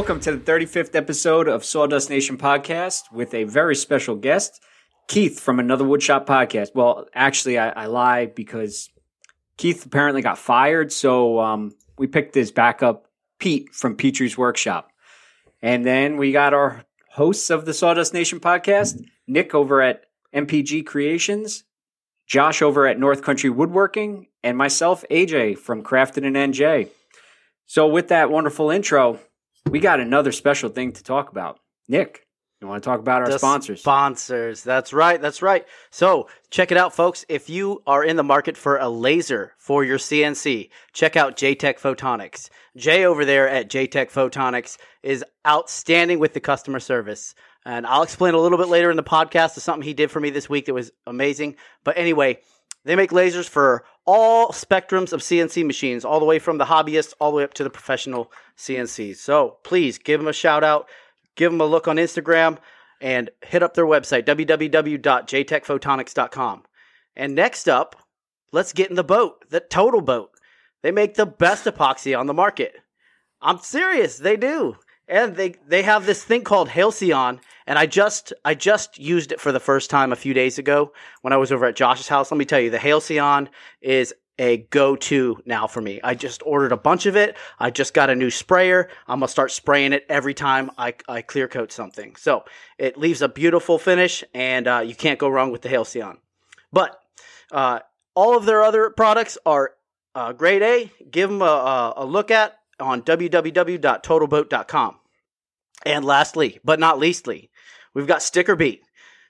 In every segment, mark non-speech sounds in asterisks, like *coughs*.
Welcome to the 35th episode of Sawdust Nation podcast with a very special guest, Keith from Another Woodshop podcast. Well, actually, I, I lie because Keith apparently got fired, so um, we picked his backup, Pete from Petrie's Workshop. And then we got our hosts of the Sawdust Nation podcast, Nick over at MPG Creations, Josh over at North Country Woodworking, and myself, AJ from Crafted and NJ. So, with that wonderful intro, we got another special thing to talk about. Nick, you want to talk about our The sponsors? Sponsors. That's right. That's right. So check it out, folks. If you are in the market for a laser for your CNC, check out JTech Photonics. Jay over there at JTech Photonics is outstanding with the customer service. And I'll explain a little bit later in the podcast of something he did for me this week that was amazing. But anyway, they make lasers for all spectrums of CNC machines, all the way from the hobbyist all the way up to the professional CNCs. So please give them a shout out, give them a look on Instagram, and hit up their website, www.jtechphotonics.com. And next up, let's get in the boat, the Total Boat. They make the best epoxy on the market. I'm serious, they do. And they they have this thing called Halcyon, and I just I just used it for the first time a few days ago when I was over at Josh's house. Let me tell you, the Halcyon is a go-to now for me. I just ordered a bunch of it. I just got a new sprayer. I'm gonna start spraying it every time I, I clear coat something. So it leaves a beautiful finish, and uh, you can't go wrong with the Halcyon. But uh, all of their other products are uh, grade A. Give them a, a, a look at on www.totalboat.com. And lastly, but not leastly, we've got Sticker Beat.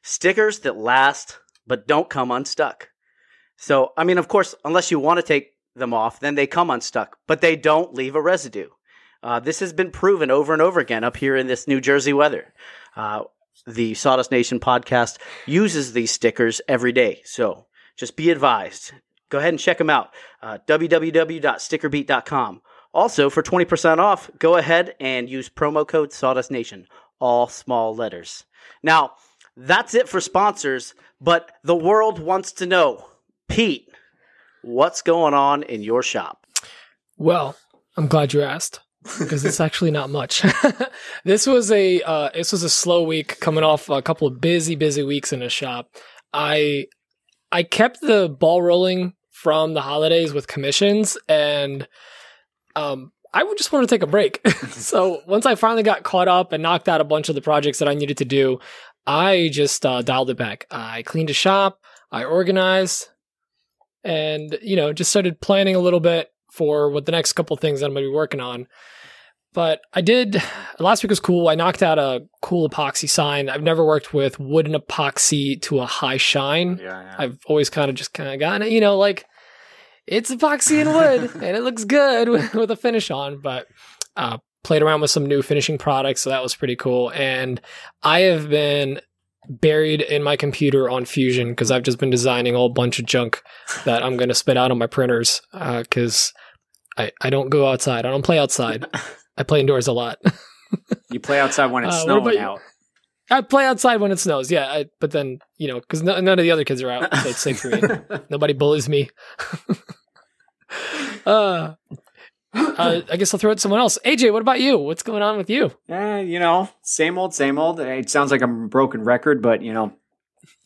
Stickers that last but don't come unstuck. So, I mean, of course, unless you want to take them off, then they come unstuck, but they don't leave a residue. Uh, this has been proven over and over again up here in this New Jersey weather. Uh, the Sawdust Nation podcast uses these stickers every day. So just be advised. Go ahead and check them out. Uh, www.stickerbeat.com. Also, for 20% off, go ahead and use promo code Sawdust Nation, all small letters. Now, that's it for sponsors, but the world wants to know, Pete, what's going on in your shop? Well, I'm glad you asked because it's actually not much. *laughs* this was a uh, this was a slow week coming off a couple of busy busy weeks in the shop. I I kept the ball rolling from the holidays with commissions and um I would just want to take a break. *laughs* so once I finally got caught up and knocked out a bunch of the projects that I needed to do, I just uh, dialed it back. I cleaned a shop, I organized, and you know just started planning a little bit for what the next couple things that I'm going to be working on. But I did last week was cool. I knocked out a cool epoxy sign. I've never worked with wooden epoxy to a high shine. yeah, yeah. I've always kind of just kind of gotten it, you know, like it's epoxy and wood *laughs* and it looks good with, *laughs* with a finish on, but uh, played around with some new finishing products. So that was pretty cool. And I have been buried in my computer on Fusion because I've just been designing a whole bunch of junk that I'm going to spit out on my printers because I, I don't go outside. I don't play outside. *laughs* I play indoors a lot. you play outside when it's Uh, snowing out. I play outside when it snows. Yeah, I, but then you know because no, none of the other kids are out, so it's safe for me. *laughs* Nobody bullies me. *laughs* uh, uh, I guess I'll throw it to someone else. AJ, what about you? What's going on with you? Eh, you know, same old, same old. It sounds like I'm a broken record, but you know,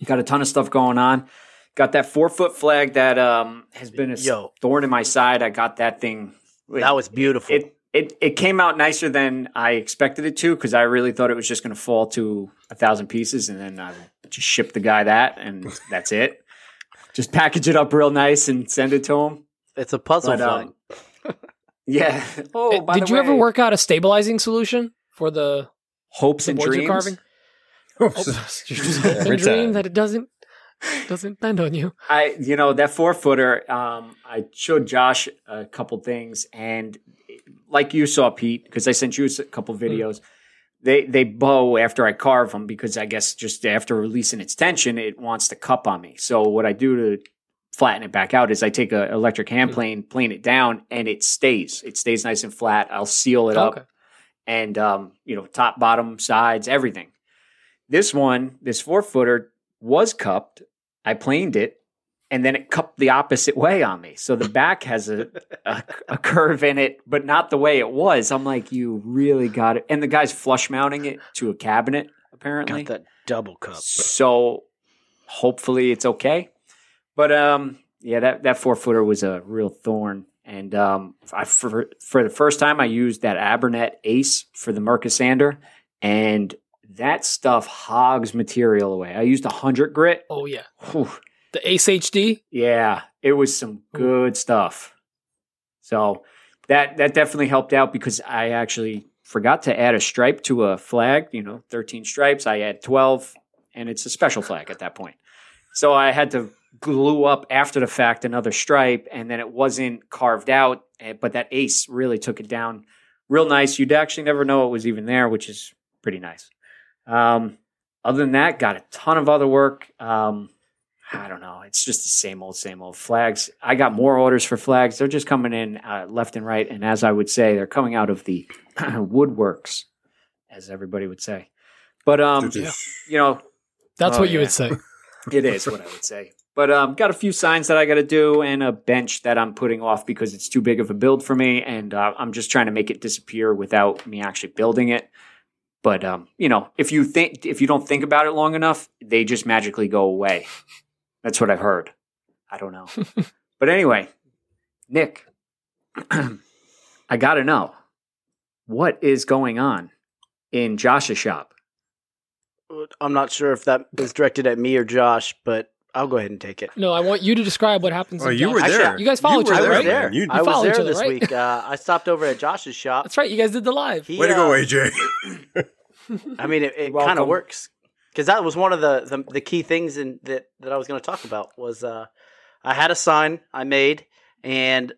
got a ton of stuff going on. Got that four foot flag that um has been a Yo. thorn in my side. I got that thing. That was beautiful. it. It it came out nicer than I expected it to because I really thought it was just going to fall to a thousand pieces, and then I just ship the guy that, and that's it. *laughs* Just package it up real nice and send it to him. it's a puzzle But, um, *laughs* Yeah. *laughs* Oh, Uh, by Did the you ever work out a stabilizing solution for the, hopes the and boards dreams? you're carving? Oh, and Every dream that it doesn't doesn't bend on you. I, you know, that four footer, um, I showed Josh a couple things, and like you saw, Pete, because I sent you a couple videos. They they bow after I carve them because I guess just after releasing its tension, it wants to cup on me. So what I do to flatten it back out is I take an electric hand plane, plane it down, and it stays. It stays nice and flat. I'll seal it Okay. up, and um, you know, top, bottom, sides, everything. This one, this four footer, was cupped. I planed it, and then it cupped the opposite way on me. So the back has a, a, a curve in it, but not the way it was. I'm like, you really got it. And the guy's flush mounting it to a cabinet, apparently. Got that double cup. So hopefully it's okay. But um, yeah, that that four footer was a real thorn. And um, I for for the first time I used that Abranet Ace for the Mirka sander, and that stuff hogs material away. I used a hundred grit. Oh yeah, Whew. The Ace HD. Yeah, it was some good stuff. So that that definitely helped out because I actually forgot to add a stripe to a flag. You know, thirteen stripes. I had twelve, and it's a special flag at that point. So I had to glue up after the fact another stripe, and then it wasn't carved out. eh, But that ace really took it down real nice. You'd actually never know it was even there, which is pretty nice. Um, other than that, got a ton of other work. Um, I don't know. It's just the same old, same old flags. I got more orders for flags. They're just coming in uh, left and right. And as I would say, they're coming out of the *clears throat* woodworks, as everybody would say. But um, They're you know, That's Oh, what you yeah. would say. *laughs* it is what I would say. But um, got a few signs that I got to do and a bench that I'm putting off because it's too big of a build for me, and uh, I'm just trying to make it disappear without me actually building it. But um, you know, if you think if you don't think about it long enough, they just magically go away. That's what I've heard. I don't know. *laughs* but anyway, Nick, *clears throat* I got to know what is going on in Josh's shop. I'm not sure if that is directed at me or Josh, but I'll go ahead and take it. No, I want you to describe what happens. Oh, in you were Josh's- there. You guys follow each I other, was right? there. You- I was each there other, this right? week. Uh, I stopped over at Josh's shop. That's right. You guys did the live. He, Way to go, uh, AJ. I mean, it, it kind of works because that was one of the, the the key things in that that I was going to talk about was uh, I had a sign I made and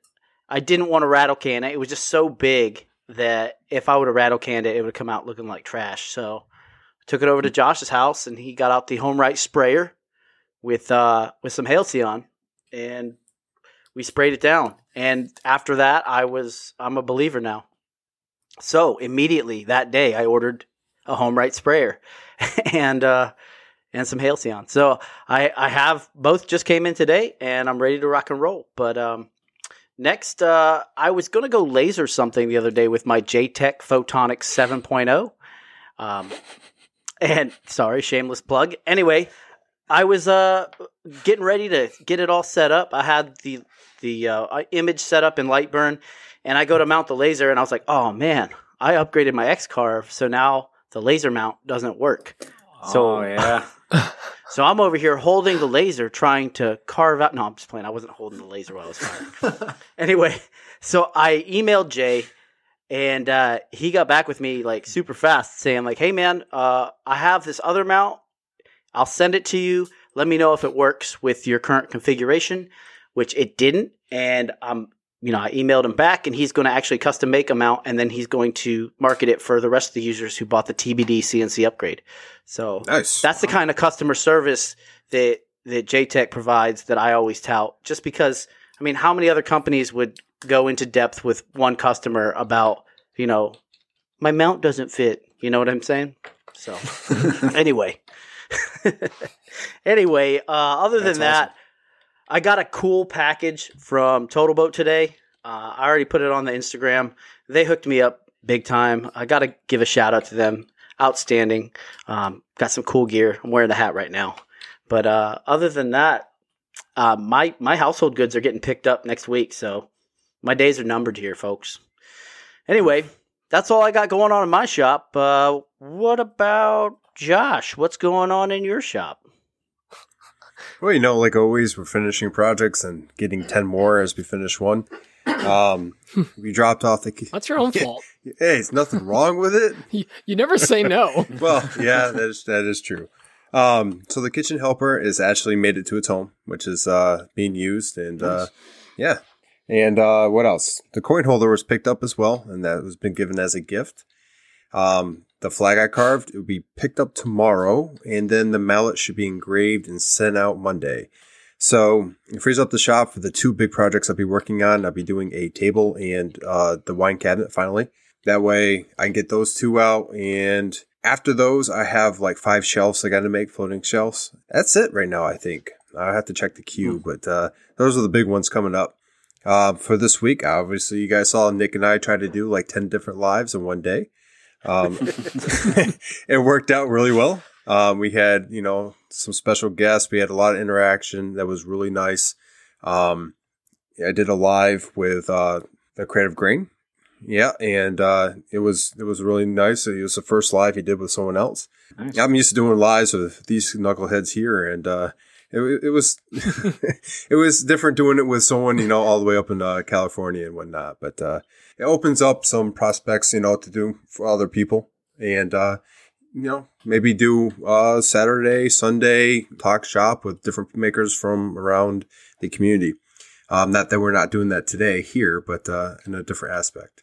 I didn't want to rattle can it. It was just so big that if I would have rattle canned it, it would come out looking like trash. So I took it over to Josh's house and he got out the HomeRight sprayer with uh, with some Halcyon and we sprayed it down. And after that, I was I'm a believer now. So immediately that day, I ordered a HomeRight sprayer *laughs* and uh, and some Halcyon. So I I have both just came in today, and I'm ready to rock and roll. But um, next, uh, I was to go laser something the other day with my JTech Photonics 7.0. Um, and sorry, shameless plug. Anyway, I was uh getting ready to get it all set up. I had the the uh, image set up in Lightburn, and I go to mount the laser, and I was like, oh man, I upgraded my X carve, so now the laser mount doesn't work. So oh, yeah. *laughs* so I'm over here holding the laser, trying to carve out. No, I'm just playing. I wasn't holding the laser while I was firing. *laughs* anyway, so I emailed Jay, and uh, he got back with me like super fast, saying like, "Hey man, uh, I have this other mount. I'll send it to you. Let me know if it works with your current configuration." Which it didn't, and um, you know, I emailed him back, and he's going to actually custom make a mount, and then he's going to market it for the rest of the users who bought the TBD CNC upgrade. So nice. that's the kind of customer service that that JTech provides that I always tout. Just because, I mean, how many other companies would go into depth with one customer about, you know, my mount doesn't fit. You know what I'm saying? So, *laughs* anyway, *laughs* anyway, uh, other than That's that, I got a cool package from Total Boat today. Uh, I already put it on the Instagram. They hooked me up big time. I got to give a shout out to them. Outstanding. Um, got some cool gear. I'm wearing the hat right now. But uh, other than that, uh, my my household goods are getting picked up next week, so my days are numbered here, folks. Anyway, that's all I got going on in my shop. Uh, what about Josh? What's going on in your shop? Well, you know, like always, we're finishing projects and getting 10 more as we finish one. Um, *laughs* we dropped off the. That's your own fault. *laughs* Hey, it's nothing wrong with it. *laughs* You, you never say no. Well, yeah, that is, that is true. Um, so the kitchen helper is actually made it to its home, which is uh, being used, and uh, yeah. And uh, what else? The coin holder was picked up as well, and that was been given as a gift. Um, the flag I carved it will be picked up tomorrow, and then the mallet should be engraved and sent out Monday. So it frees up the shop for the two big projects I'll be working on. I'll be doing a table and uh, the wine cabinet finally. That way I can get those two out. And after those, I have like five shelves I got to make floating shelves. That's it right now, I think. I have to check the queue, but uh, those are the big ones coming up. Uh, for this week, obviously, you guys saw Nick and I try to do like 10 different lives in one day. Um, *laughs* it worked out really well. Um, we had, you know, some special guests. We had a lot of interaction that was really nice. Um, I did a live with uh, the Creative Grain. Yeah, and uh, it was it was really nice. It was the first live he did with someone else. Nice. I'm used to doing lives with these knuckleheads here, and uh, it, it was *laughs* it was different doing it with someone you know all the way up in uh, California and whatnot. But uh, it opens up some prospects, you know, to do for other people, and uh, you know maybe do uh, Saturday, Sunday talk shop with different makers from around the community. Um, not that we're not doing that today here, but uh, in a different aspect.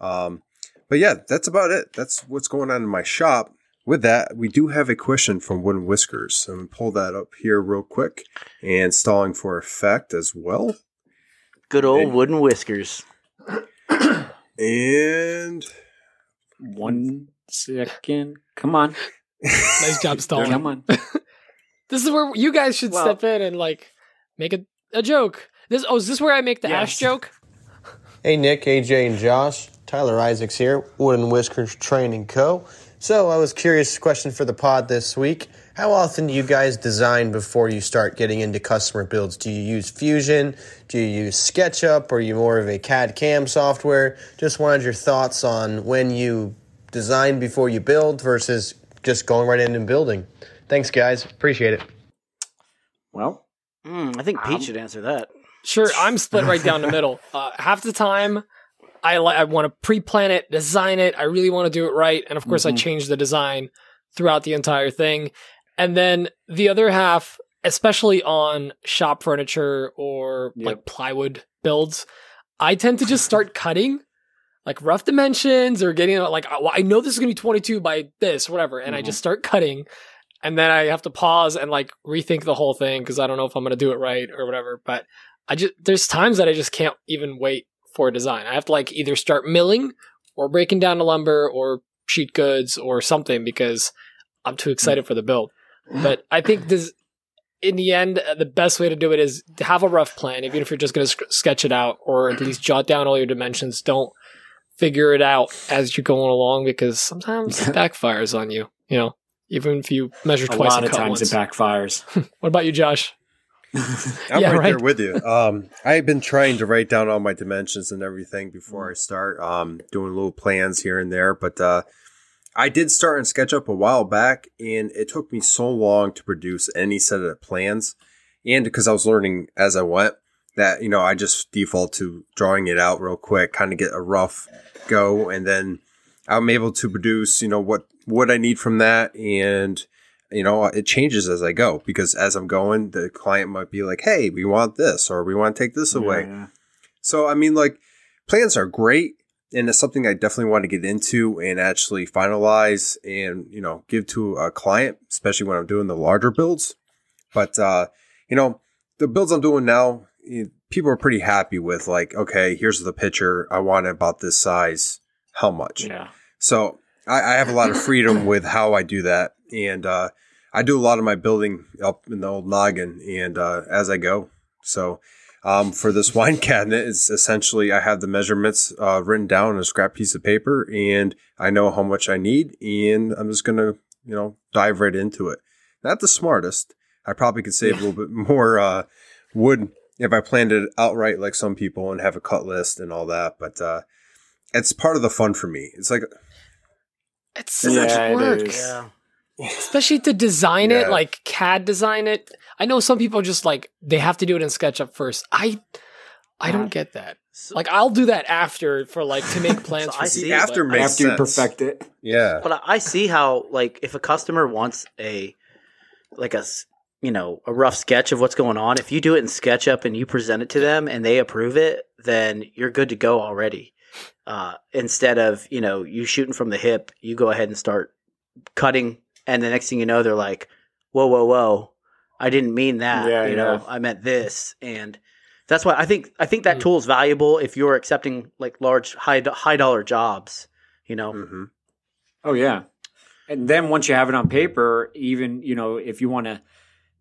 Um, but yeah, that's about it. That's what's going on in my shop. With that, we do have a question from Wooden Whiskers. So I'm going to pull that up here real quick and stalling for effect as well. Good old And- wooden whiskers. And One second. Come on. Nice job, *laughs* stalling. Come on. *laughs* This is where you guys should Well- step in and like make a, a joke. This oh, is this where I make the Yes. ash joke? Hey Nick, AJ, and Josh. Tyler Isaacs here, Wooden Whiskers Training Co. So I was curious, question for the pod this week. How often do you guys design before you start getting into customer builds? Do you use Fusion? Do you use SketchUp? Are you more of a CAD CAM software? Just wanted your thoughts on when you design before you build versus just going right in and building. Thanks, guys. Appreciate it. Well, Mm, I think Pete Um, should answer that. Sure, I'm split right down the middle. *laughs* Uh, half the time, I li- I want to pre-plan it, design it. I really want to do it right, and of course, I Mhm. change the design throughout the entire thing. And then the other half, especially on shop furniture or Yep. like plywood builds, I tend to just start *laughs* cutting like rough dimensions or getting like I know this is gonna be 22 by this, whatever, and I Mhm. just start cutting. And then I have to pause and like rethink the whole thing because I don't know if I'm gonna do it right or whatever. But I just there's times that I just can't even wait for a design. I have to like either start milling or breaking down the lumber or sheet goods or something because I'm too excited for the build. But I think this in the end uh, the best way to do it is to have a rough plan even if you're just going to sc- sketch it out or at least jot down all your dimensions. Don't figure it out as you're going along because sometimes it *laughs* backfires on you, you know. Even if you measure twice, a twice lot and of cut times once. it backfires. *laughs* What about you, Josh? *laughs* I'm Yeah, right, right. there with you. Um, I've been trying to write down all my dimensions and everything before I start. Um, doing little plans here and there, but uh, I did start in SketchUp a while back, and it took me so long to produce any set of plans, and because I was learning as I went, that you know I just default to drawing it out real quick, kind of get a rough go, and then I'm able to produce you know what what I need from that, and you know, it changes as I go because as I'm going, the client might be like, "Hey, we want this," or "We want to take this away." Yeah, So, I mean, like, plans are great, and it's something I definitely want to get into and actually finalize and you know give to a client, especially when I'm doing the larger builds. But uh, you know, the builds I'm doing now, people are pretty happy with. Like, okay, here's the picture. I want it about this size. How much? yeah. So I, I have a lot of *coughs* freedom with how I do that, and uh, I do a lot of my building up in the old noggin, and uh, as I go. So um, for this *laughs* wine cabinet, it's essentially I have the measurements uh, written down on a scrap piece of paper, and I know how much I need, and I'm just gonna you know dive right into it. Not the smartest. I probably could save a little bit *laughs* more uh, wood if I planned it outright like some people and have a cut list and all that, but. Uh, it's part of the fun for me. It's like It's so Yeah, much work. is. Yeah. especially to design it like cad design it i know some people just like they have to do it in sketchup first i i don't get that So- like i'll do that after for like to make *laughs* plans So for I see- but- after makes After you perfect it. Yeah. But I- I see how, like, if a customer wants a, like a you know, a rough sketch of what's going on, if you do it in SketchUp and you present it to them and they approve it, then you're good to go already. Uh, instead of, you know, you shooting from the hip, you go ahead and start cutting, and the next thing you know, they're like, "Whoa, whoa, whoa! I didn't mean that. Yeah, you know, yeah. I meant this." And that's why I think I think that Mm. tool is valuable if you're accepting like large high high dollar jobs. You know, hmm Oh yeah. And then once you have it on paper, even you know if you want to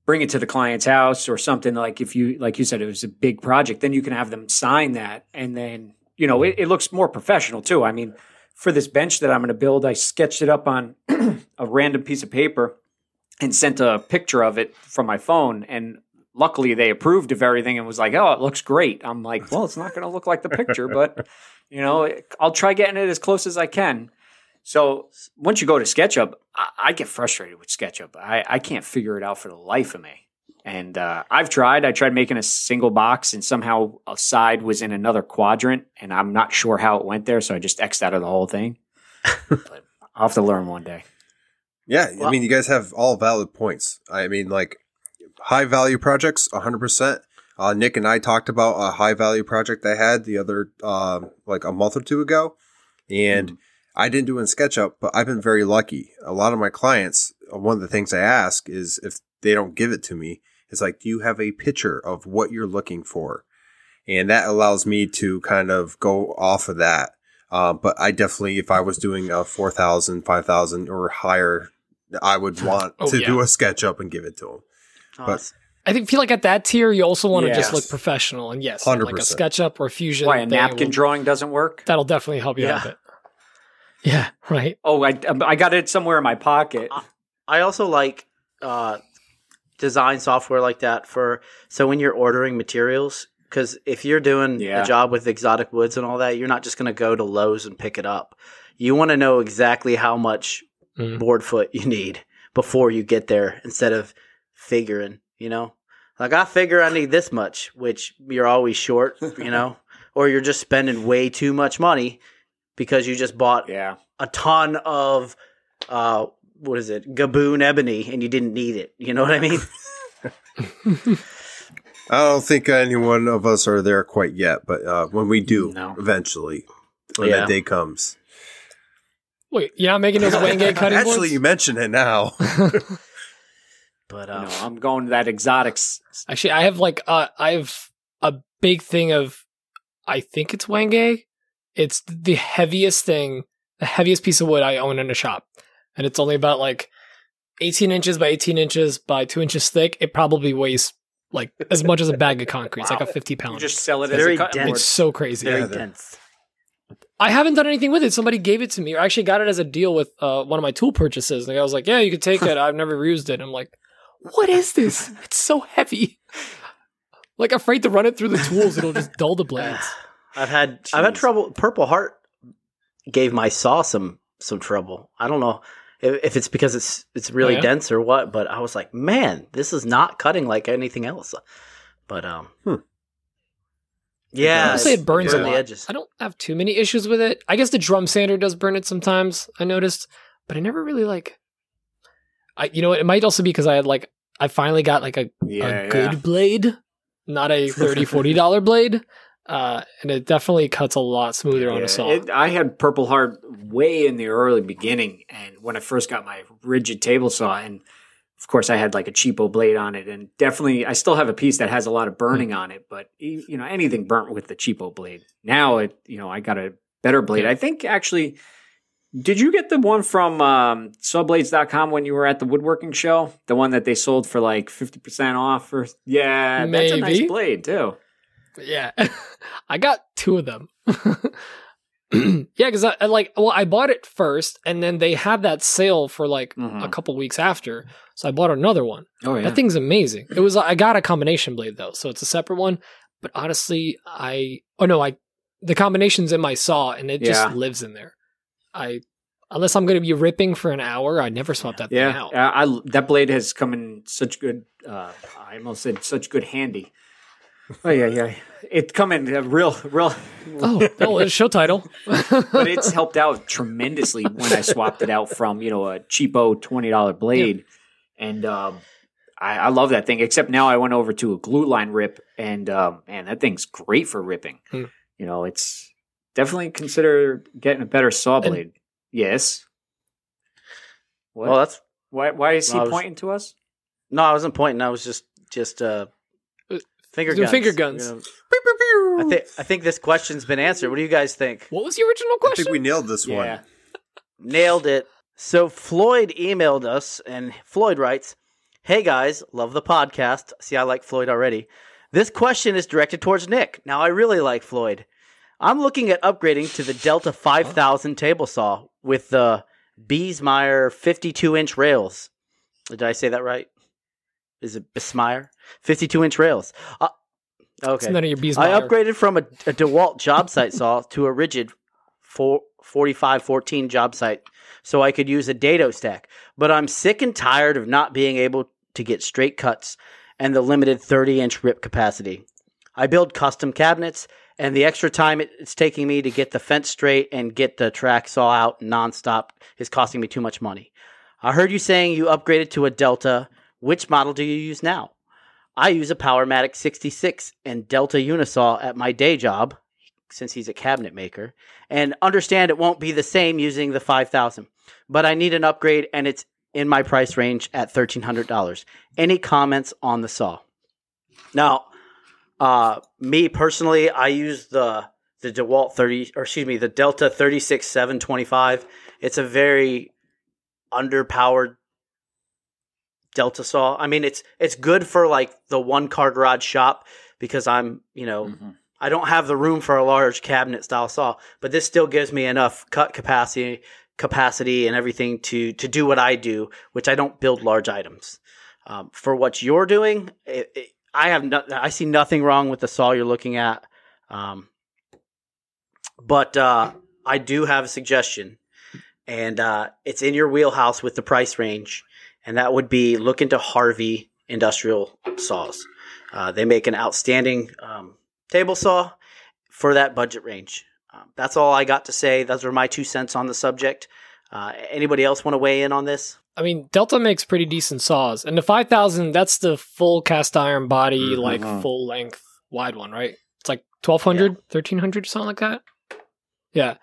bring it to the client's house or something like if you like you said it was a big project, then you can have them sign that, and then you know it, it looks more professional too. I mean, for this bench that I'm going to build, I sketched it up on *clears throat* a random piece of paper and sent a picture of it from my phone and luckily they approved of everything and was like oh it looks great. I'm like well it's not going to look like the picture but you know i'll try getting it as close as i can. So once you go to sketchup i, I get frustrated with sketchup. I, I can't figure it out for the life of me. And uh, i've tried. I tried making a single box and somehow a side was in another quadrant and i'm not sure how it went there so i just xed out of the whole thing. *laughs* But i'll have to learn one day Yeah, I mean, you guys have all valid points. I mean, like high value projects, 100%. Uh, Nick and I talked about a high value project I had the other, um, like a month or two ago. And I didn't do it in SketchUp, but I've been very lucky. A lot of my clients, uh, one of the things I ask is if they don't give it to me, it's like, do you have a picture of what you're looking for? And that allows me to kind of go off of that. Uh, but I definitely, if I was doing a 4,000, 5,000 or higher, I would want Oh, to yeah. do a SketchUp and give it to them. Oh, But- I think feel like at that tier you also want to just look professional and yes, like a 100%. SketchUp or Fusion. why a napkin will- drawing doesn't work That'll definitely help you out a Yeah. bit. Yeah, right. Oh, I I got it somewhere in my pocket. I also like uh, design software like that for so when you're ordering materials. Because if you're doing Yeah. a job with exotic woods and all that, you're not just going to go to Lowe's and pick it up. You want to know exactly how much Mm. board foot you need before you get there instead of figuring, you know? Like, I figure I need this much, which you're always short, you know? *laughs* or you're just spending way too much money because you just bought Yeah. a ton of uh what is it gaboon ebony and you didn't need it you know what i mean *laughs* I don't think any one of us are there quite yet, but uh, when we do, No. eventually, when Yeah. that day comes. Wait, you're not making those Wenge *laughs* cutting Actually, boards? you mention it now. *laughs* but You uh know, I'm going to that exotics. Actually, I have like uh, I have a big thing of I think it's Wenge. It's the heaviest thing, the heaviest piece of wood I own in a shop, and it's only about like 18 inches by 18 inches by two inches thick. It probably weighs like as much as a bag of concrete. It's like a 50 You just sell it It's very as a cutting dense. board. it's so crazy. very Yeah, dense I haven't done anything with it. Somebody gave it to me, or I actually got it as a deal with uh, one of my tool purchases. And I was like, "Yeah, you could take it. I've never used it." I'm like, "What is this? *laughs* It's so heavy." Like afraid to run it through the tools; it'll just dull the blades. *sighs* i've had i've had trouble purple heart gave my saw some some trouble i don't know if, if it's because it's it's really Oh, yeah? dense or what but i was like man this is not cutting like anything else but um Hmm. Yeah I'll say it burns a the lot. edges. I don't have too many issues with it. I guess the drum sander does burn it sometimes. I noticed, but I never really like. I you know? It might also be because I had like I finally got like a, Yeah, a good blade, not a 30 *laughs* 40 dollar blade, uh, and it definitely cuts a lot smoother on a saw. it- I had Purple Heart way in the early beginning, and when I first got my Ridgid table saw, and of course I had like a cheapo blade on it, and definitely I still have a piece that has a lot of burning Hmm. on it, but you know anything burnt with the cheapo blade. Now it, you know, I got a better blade. Yeah. I think actually. Did you get the one from um, sawblades.com when you were at the woodworking show? The one that they sold for like 50% off? Or Yeah, that's a nice blade too. Yeah, *laughs* I got two of them. *laughs* *clears throat* yeah, because I, I like well, I bought it first, and then they had that sale for like a Mhm. couple weeks after, so I bought another one. Oh, That thing's amazing. It was I got a combination blade though, so it's a separate one. But honestly, I oh no, I the combination's in my saw, and it Yeah. just lives in there. I unless I'm going to be ripping for an hour, I never swap that thing Yeah, out. I, I- that blade has come in such good. Uh, I almost said such good handy. Oh yeah, yeah. It come in a real, real. Oh, oh, show title. *laughs* but it's helped out tremendously when I swapped it out from you know a cheapo twenty dollar blade, and um, I, I love that thing. Except now I went over to a glue line rip, and um, man, that thing's great for ripping. Hmm. You know, it's definitely consider getting a better saw And- blade. yes. What? well that's why? Why is he No, I was- pointing to us? no i wasn't pointing i was just just uh finger guns finger guns. You know, I think I think this question's been answered. What do you guys think? what was the original question? I question? think we nailed this Yeah. one. Nailed it. So Floyd emailed us, and Floyd writes, Hey guys, love the podcast. See, I like Floyd already. This question is directed towards Nick. Now, I really like Floyd. I'm looking at upgrading to the Delta 5000 table saw with the Biesemeyer 52 inch rails. Did I say that right? Is it Bismeyer? 52 inch rails. Uh, It's okay. none of your. I upgraded from a, a DeWalt job site saw *laughs* to a Ridgid four, 4514 job site so I could use a dado stack. But I'm sick and tired of not being able to get straight cuts and the limited 30 inch rip capacity. I build custom cabinets, and the extra time it's taking me to get the fence straight and get the track saw out nonstop is costing me too much money. I heard you saying you upgraded to a Delta. Which model do you use now? I use a Powermatic 66 and Delta Unisaw at my day job, since he's a cabinet maker, and understand it won't be the same using the 5000. But I need an upgrade, and it's in my price range at $1,300. Any comments on the saw? Now, uh, me personally, I use the the DeWalt 30, or excuse me, the Delta 36725. It's a very underpowered Delta saw. I mean, it's it's good for like the one car garage shop because I'm, you know, Mhm. I don't have the room for a large cabinet style saw, but this still gives me enough cut capacity, capacity, and everything to to do what I do, which I don't build large items. Um, for what you're doing, it, it, I have no, I see nothing wrong with the saw you're looking at, um, but uh, I do have a suggestion, and uh, it's in your wheelhouse with the price range, and that would be look into Harvey Industrial Saws. Uh, they make an outstanding um, table saw for that budget range. Um, that's all I got to say. Those are my two cents on the subject. Uh, anybody else want to weigh in on this? I mean, Delta makes pretty decent saws, and the five thousand that's the full cast iron body, Mhm. like full length wide one, right? It's like 1200, 1300, something like that. Yeah, Th-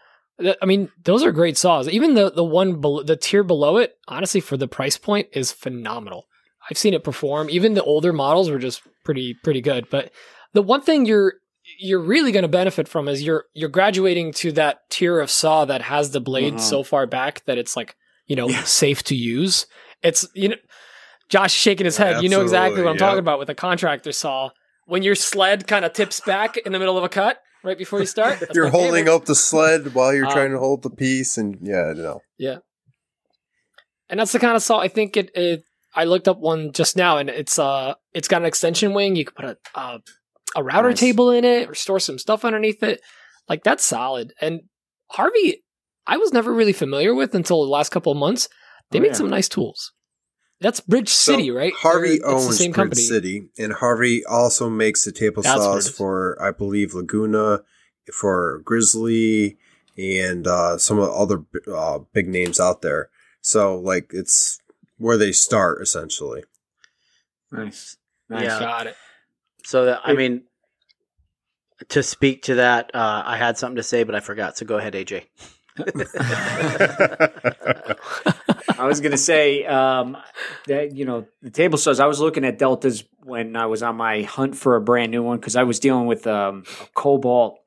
I mean, those are great saws. Even the the one below, the tier below it, honestly, for the price point, is phenomenal. I've seen it perform. Even the older models were just pretty pretty good. But the one thing you're you're really going to benefit from is you're you're graduating to that tier of saw that has the blade Mhm. so far back that it's like you know Yeah. safe to use. It's you know, Josh shaking his head. You know exactly what I'm Absolutely, talking about with a contractor saw. When your sled kind of tips back in the middle of a cut right before you start, You're holding favorite. up the sled while you're Um, trying to hold the piece, and yeah, no. Yeah. And that's the kind of saw I think it, it. I looked up one just now, and it's uh, it's got an extension wing. You could put a uh, a router Nice. table in it or store some stuff underneath it. Like that's solid. And Harvey, I was never really familiar with until the last couple of months. They Oh, make yeah. some nice tools. That's Bridge So, City, right? Harvey They're- owns the same Bridge company. City, and Harvey also makes the table That's saws is. for, I believe, Laguna, for Grizzly, and uh, some of the other uh, big names out there. So, like, it's where they start essentially. Nice. Nice. Yeah. Got it. So that, I mean, to speak to that, uh, I had something to say, but I forgot. So go ahead, AJ. *laughs* *laughs* *laughs* I was gonna say um, that you know the table saws. I was looking at deltas when I was on my hunt for a brand new one because I was dealing with um, a Kobalt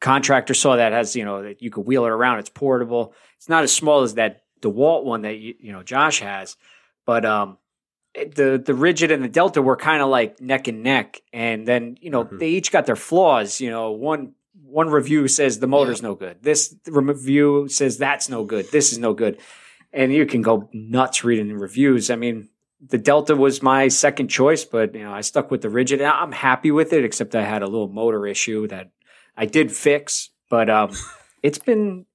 contractor saw that has you know that you could wheel it around. It's portable. It's not as small as that DeWalt one that you, you know Josh has, but um, the the Ridgid and the delta were kind of like neck and neck. And then you know Mhm. they each got their flaws. You know one. One review says the motor's no good. This review says that's no good. This is no good and you can go nuts reading the reviews. I mean, the Delta was my second choice, but you know, I stuck with the Ridgid. And I'm happy with it, except I had a little motor issue that I did fix. But um, *laughs* it's been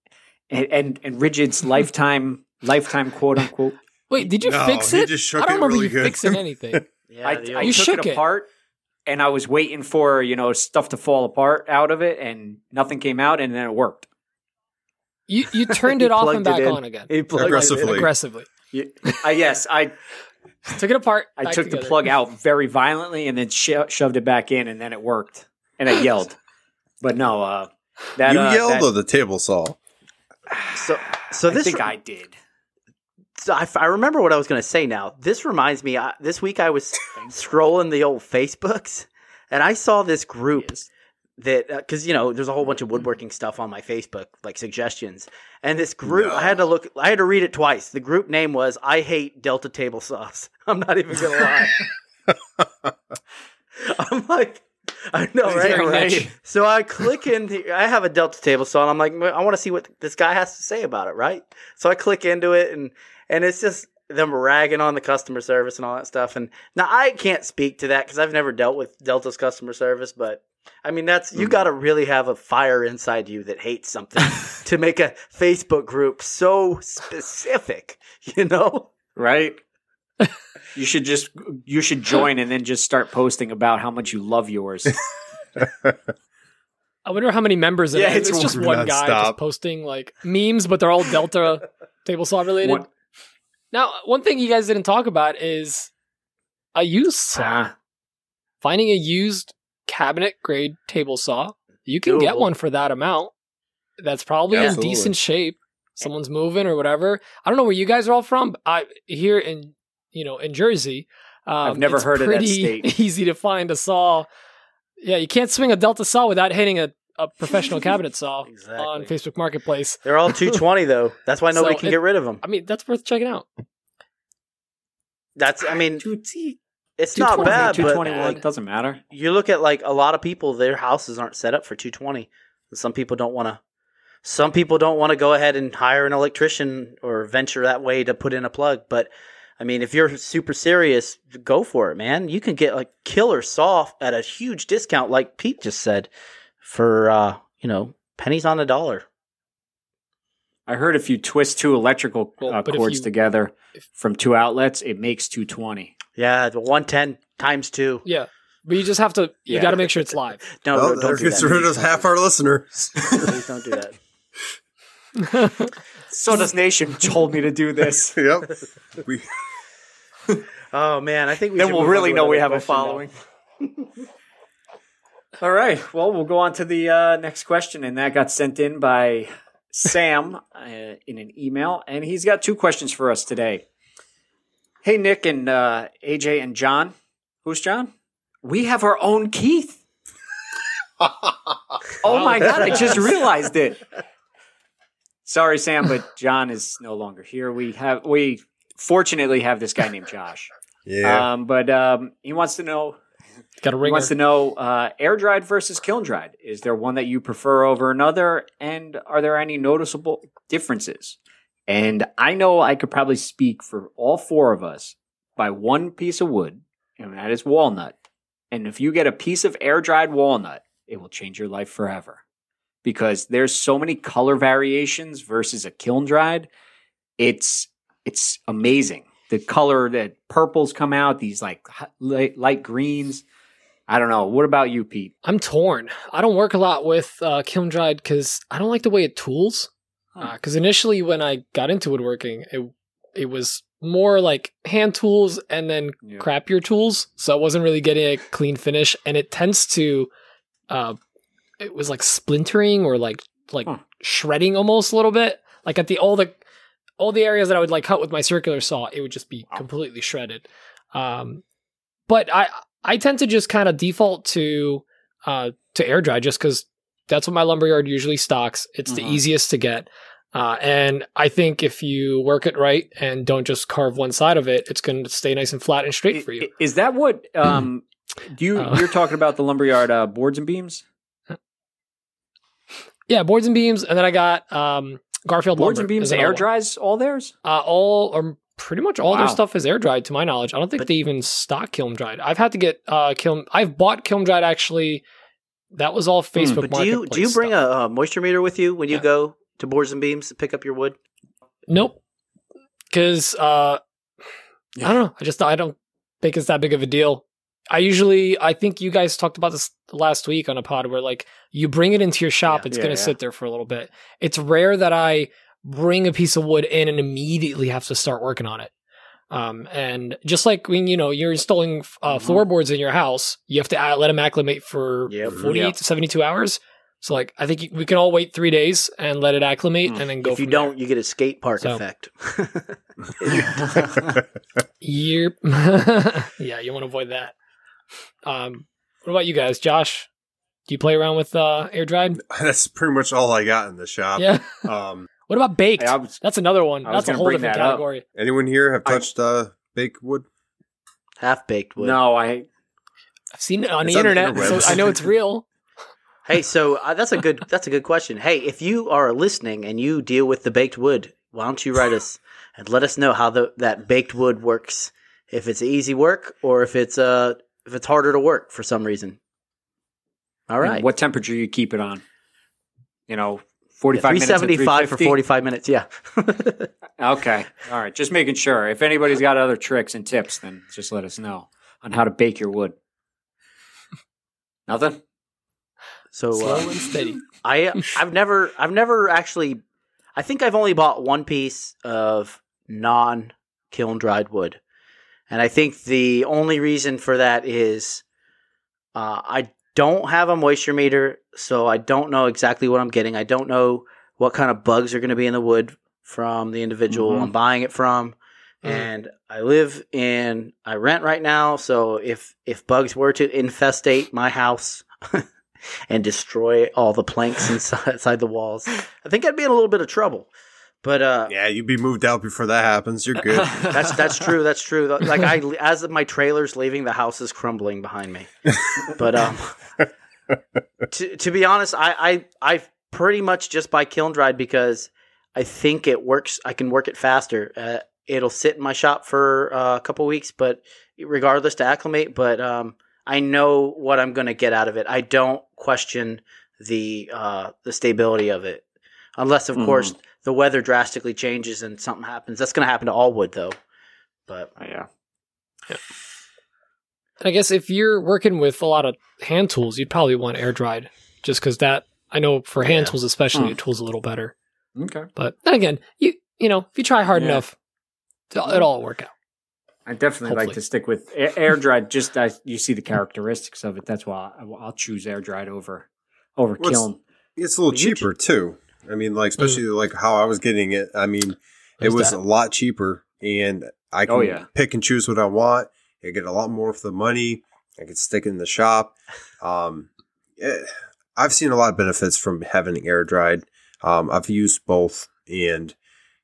and and, and Ridgid's *laughs* lifetime lifetime quote unquote. Wait, did you No, fix it? just shook I don't it remember really you good. fixing *laughs* anything. Yeah, I, the I You old- took shook it it. apart. And I was waiting for you know stuff to fall apart out of it, and nothing came out, and then it worked. You you *laughs* turned it off and back on again He plugged it in. Aggressively. aggressively. You- I yes, I *laughs* Took it apart. I back took the plug out very violently and then sho- shoved it back in, and then it worked. And I yelled, but no, uh, that you uh, yelled that- or the table saw? So, so I this think I did. So I, I remember what I was going to say now. This reminds me, I, this week I was *laughs* scrolling the old Facebooks and I saw this group Yes. That uh, because you know there's a whole bunch of woodworking stuff on my Facebook, like suggestions, and this group I had to look, I had to read it twice. The group name was "I hate Delta table saws." *laughs* I'm not even gonna lie. *laughs* I'm like, I know, right? right. So I click into, I have a Delta table saw, and I'm like, I want to see what this guy has to say about it, right? So I click into it, and and it's just them ragging on the customer service and all that stuff. And now I can't speak to that because I've never dealt with Delta's customer service, but I mean that's you got to really have a fire inside you that hates something *laughs* to make a Facebook group so specific, you know? right? you should just you should join and then just start posting about how much you love yours. *laughs* I wonder how many members it Yeah, is. it's It's, just one one *laughs* guy nonstop. just posting like memes, but they're all Delta table saw related. One- Now, one thing you guys didn't talk about is a used saw. Ah, Finding a used cabinet grade table saw. You can get one for that amount. That's probably in Absolutely. decent shape. Someone's moving or whatever. I don't know where you guys are all from. I here in you know in Jersey. Um, I've never heard of that pretty state. *laughs* Easy to find a saw. Yeah, you can't swing a Delta saw without hitting a, a *laughs* professional cabinet saw on Facebook Marketplace. They're all *laughs* 220 though. That's why nobody So can it- get rid of them. I mean, that's worth checking out. That's I mean, two T. it's not bad, Two but twenty like, doesn't matter. you look at like a lot of people their houses aren't set up for 220 some people don't want to some people don't want to go ahead and hire an electrician or venture that way to put in a plug. But i mean if you're super serious go for it man. You can get like killer saw at a huge discount like pete just said for uh you know pennies on the dollar. I heard if you twist two electrical Well, uh, but cords you- together if- from two outlets, it makes two twenty. Yeah the 110 times two Yeah, but you just have to. You Yeah. got to make sure it's live. no, well, no there don't do gets that rid of half our listeners. do that. Please don't do that so does Nation told me to do this. *laughs* yep. We *laughs* oh man i think we then we'll really know we have a following. *laughs* All right. Well, we'll go on to the uh, next question, and that got sent in by Sam uh, in an email, and he's got two questions for us today. Hey, Nick and uh, AJ and John. Who's John? We have our own Keith. *laughs* oh my god! I just realized it. Sorry, Sam, but John is no longer here. We have we fortunately have this guy named Josh. yeah. Um, but um, he wants to know. got a He wants to know uh, air dried versus kiln dried. Is there one that you prefer over another? And are there any noticeable differences? And I know I could probably speak for all four of us by one piece of wood, and that is walnut. And if you get a piece of air dried walnut, it will change your life forever. Because there's so many color variations versus a kiln dried. It's it's amazing. The color that purples come out, these like light, light greens. I don't know. What about you, Pete? I'm torn. I don't work a lot with uh, kiln dried because I don't like the way it tools. Because initially, when I got into woodworking, it it was more like hand tools and then Yeah. crappier tools, so I wasn't really getting a clean finish, and it tends to, uh, it was like splintering or like like Huh. shredding almost a little bit. Like at the all the all the areas that I would like cut with my circular saw, it would just be Wow. completely shredded. Um, but I I tend to just kind of default to uh to air dry just because that's what my lumberyard usually stocks. It's the Mhm. easiest to get. Uh, and I think if you work it right and don't just carve one side of it, it's going to stay nice and flat and straight for you. Is that what *clears throat* um do you Uh. you're talking about the lumberyard uh, boards and beams? *laughs* yeah, boards and beams, and then I got um, Garfield Boards lumber and beams air dries all theirs? Uh, all or pretty much all their stuff is air dried, to my knowledge. I don't think But- they even stock kiln dried. I've had to get uh kiln. I've bought kiln dried actually. That was all Facebook. Hmm, But do you do you bring stuff. a, uh moisture meter with you when you Yeah. go to boards and beams to pick up your wood? Nope. Because uh, I don't know. I just I don't think it's that big of a deal. I usually I think you guys talked about this last week on a pod where like you bring it into your shop, Yeah. it's Yeah, gonna yeah. sit there for a little bit. It's rare that I bring a piece of wood in and immediately have to start working on it. Um, and just like when you know you're installing uh, Mhm. floorboards in your house, you have to uh, let them acclimate for Yep. 48 Yeah. to 72 hours. So like I think we can all wait three days and let it acclimate Mm. and then go. if you from don't, you get a skate park So- effect. *laughs* Yep. *laughs* yeah, you want to avoid that. Um, what about you guys, Josh? Do you play around with uh, air dried? That's pretty much all I got in the shop. Yeah. Um, What about baked? Hey, was- That's another one. That's a whole different that up. category. anyone here have I- touched uh, baked wood? Half baked wood. No, I I've seen it on It's the on the internet, so. I know it's real. *laughs* Hey, so uh, that's a good that's a good question. Hey, if you are listening and you deal with the baked wood, why don't you write us and let us know how the that baked wood works? If it's easy work or if it's uh if it's harder to work for some reason. All right. What temperature you keep it on? You know, forty five Three minutes. at for forty five minutes. Yeah. *laughs* Okay, all right. Just making sure. If anybody's got other tricks and tips, then just let us know on how to bake your wood. Nothing. so Slow uh, and steady. I I've never I've never actually I think I've only bought one piece of non kiln dried wood. And I think the only reason for that is uh, I don't have a moisture meter, so I don't know exactly what I'm getting. I don't know what kind of bugs are going to be in the wood from the individual Mhm. I'm buying it from. Mm. And I live in I rent right now, so if if bugs were to infestate my house *laughs* and destroy all the planks inside, *laughs* inside the walls, I think I'd be in a little bit of trouble. But uh, Yeah, you'd be moved out before that happens. You're good. *laughs* that's that's true. That's true. Like I, *laughs* as my trailer's leaving, the house is crumbling behind me. But um, *laughs* to to be honest, I I I pretty much just buy kiln dried because I think it works. I can work it faster. Uh, it'll sit in my shop for uh, a couple weeks, but regardless to acclimate. But um, I know what I'm going to get out of it. I don't question the uh, the stability of it, unless of Mhm. course the weather drastically changes and something happens. That's going to happen to all wood, though. But Oh, yeah. And I guess if you're working with a lot of hand tools, you'd probably want air dried, just because that I know for hand Yeah. tools especially, hmm. it tools a little better. Okay. But then again, you you know, if you try hard Yeah. enough, it'll, it'll all work out. I definitely like to stick with air dried. Just as you see the characteristics of it, that's why I- I'll choose air dried over over What's- kiln. It's a little You cheaper too. I mean, like especially like how I was getting it. I mean, it There's was that. a lot cheaper, and I can Oh, yeah. pick and choose what I want. I get a lot more for the money. I can stick it in the shop. Um, eh, I've seen a lot of benefits from having air dried. Um, I've used both, and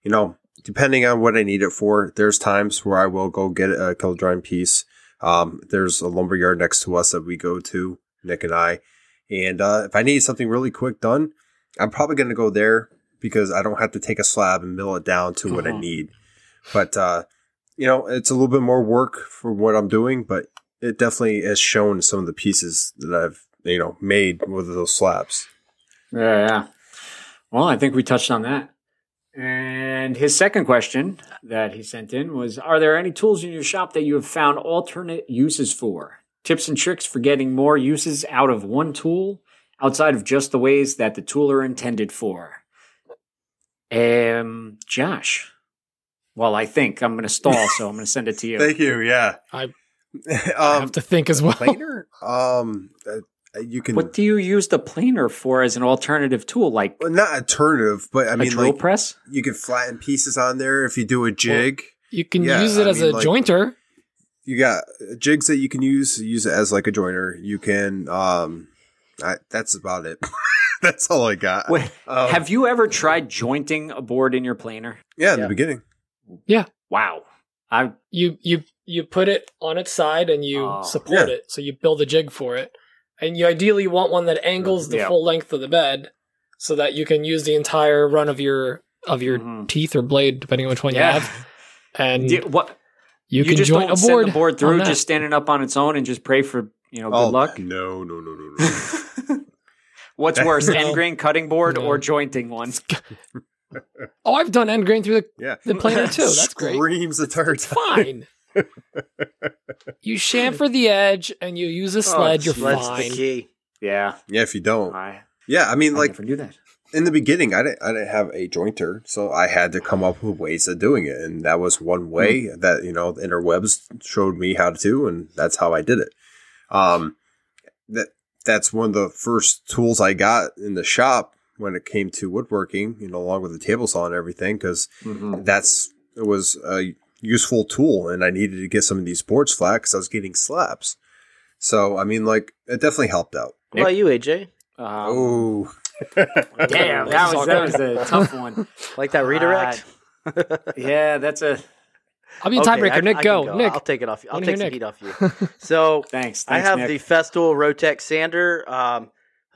you know, depending on what I need it for, there's times where I will go get a kiln drying piece. Um, there's a lumber yard next to us that we go to, Nick and I. And uh, if I need something really quick done, I'm probably going to go there because I don't have to take a slab and mill it down to what I Mhm. need. But, uh, you know, it's a little bit more work for what I'm doing, but it definitely has shown some of the pieces that I've, you know, made with those slabs. Yeah, yeah. Well, I think we touched on that. And his second question that he sent in was Are there any tools in your shop that you have found alternate uses for? Tips and tricks for getting more uses out of one tool outside of just the ways that the tool are intended for? Um, Josh. Well, I think I'm going to stall, so I'm going to send it to you. *laughs* Thank you. Yeah. I- *laughs* um, I have to think as well. planer. Um, uh, you can What do you use the planer for as an alternative tool? Like well, not alternative, but I a mean, drill like press? you can flatten pieces on there if you do a jig. You can Yeah, use it I as mean, a like- jointer. you got jigs that you can use use it as like a joiner you can um I, that's about it *laughs* that's all i got Wait, Um, Have you ever tried jointing a board in your planer? yeah in Yeah. the beginning Yeah. Wow. I You you you put it on its side and you Oh. support Yeah. it. So you build a jig for it, and you ideally want one that angles the Yeah. full length of the bed, so that you can use the entire run of your of your Mhm. teeth or blade, depending on which one you have, *laughs* and Do- what you, can just joint don't a board. send the board through just standing up on its own and just pray for you know good oh luck. no no no no no *laughs* What's worse, No. *laughs* end grain cutting board No. or jointing one? *laughs* Oh, I've done end grain through the yeah the planer too. That's great. screams the entire time Fine. you chamfer the edge and you use a oh, sled. you're Sled's fine. the key. Yeah, yeah if you don't I, yeah i mean I like never knew that. in the beginning i didn't i didn't have a jointer so i had to come up with ways of doing it and that was one way hmm. that you know the interwebs showed me how to do and that's how i did it um that that's one of the first tools i got in the shop when it came to woodworking you know along with the table saw and everything because Mhm. that's it was a useful tool and i needed to get some of these boards flat because i was getting slabs so i mean like it definitely helped out What about you, AJ? Um, Oh, *laughs* damn, that was that was a tough one. *laughs* Like that redirect? Yeah, that's a I'll be a Okay, tiebreaker. I- Nick, I go. can Nick. I'll take it off. You. I'll take hear some Nick. heat off you. *laughs* So thanks. I have Nick. the Festool Rotex sander. Um,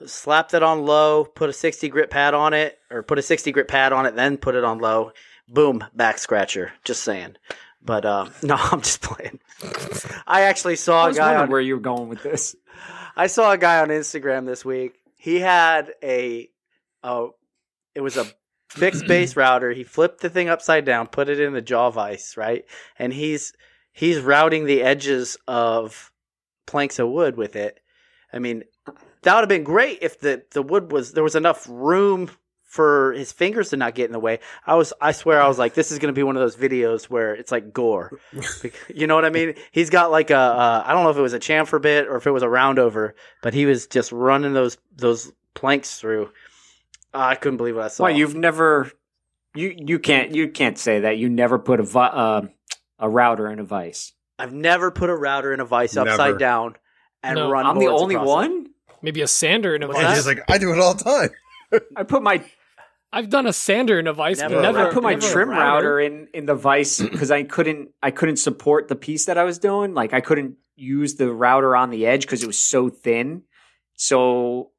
slapped it on low, put a 60 grit pad on it, or put a 60 grit pad on it, then put it on low. Boom, back scratcher. Just saying. But uh, *laughs* no, I'm just playing. I actually I saw a was guy wondering on where you were going with this. *laughs* I saw a guy on Instagram this week. He had a, oh, it was a fixed *clears throat* base router. He flipped the thing upside down, put it in the jaw vise, right? And he's he's routing the edges of planks of wood with it. I mean, that would have been great if the the wood was there was enough room for his fingers to not get in the way. I was I swear I was like this is going to be one of those videos where it's like gore. *laughs* you know what I mean? He's got like a uh, I don't know if it was a chamfer bit or if it was a roundover, but he was just running those those planks through. Uh, I couldn't believe what I saw. Why you've never you you can't you can't say that you never put a vi- uh, a router in a vice. I've never put a router in a vice upside Never. down and No. run. I'm the boards only across it. one. Maybe a sander in a What's vice. he's like, I do it all the time. I put my I've done a sander in a vice, Never but never. I put my never a trim router in in the vice because *clears throat* I couldn't I couldn't support the piece that I was doing. Like I couldn't use the router on the edge because it was so thin. So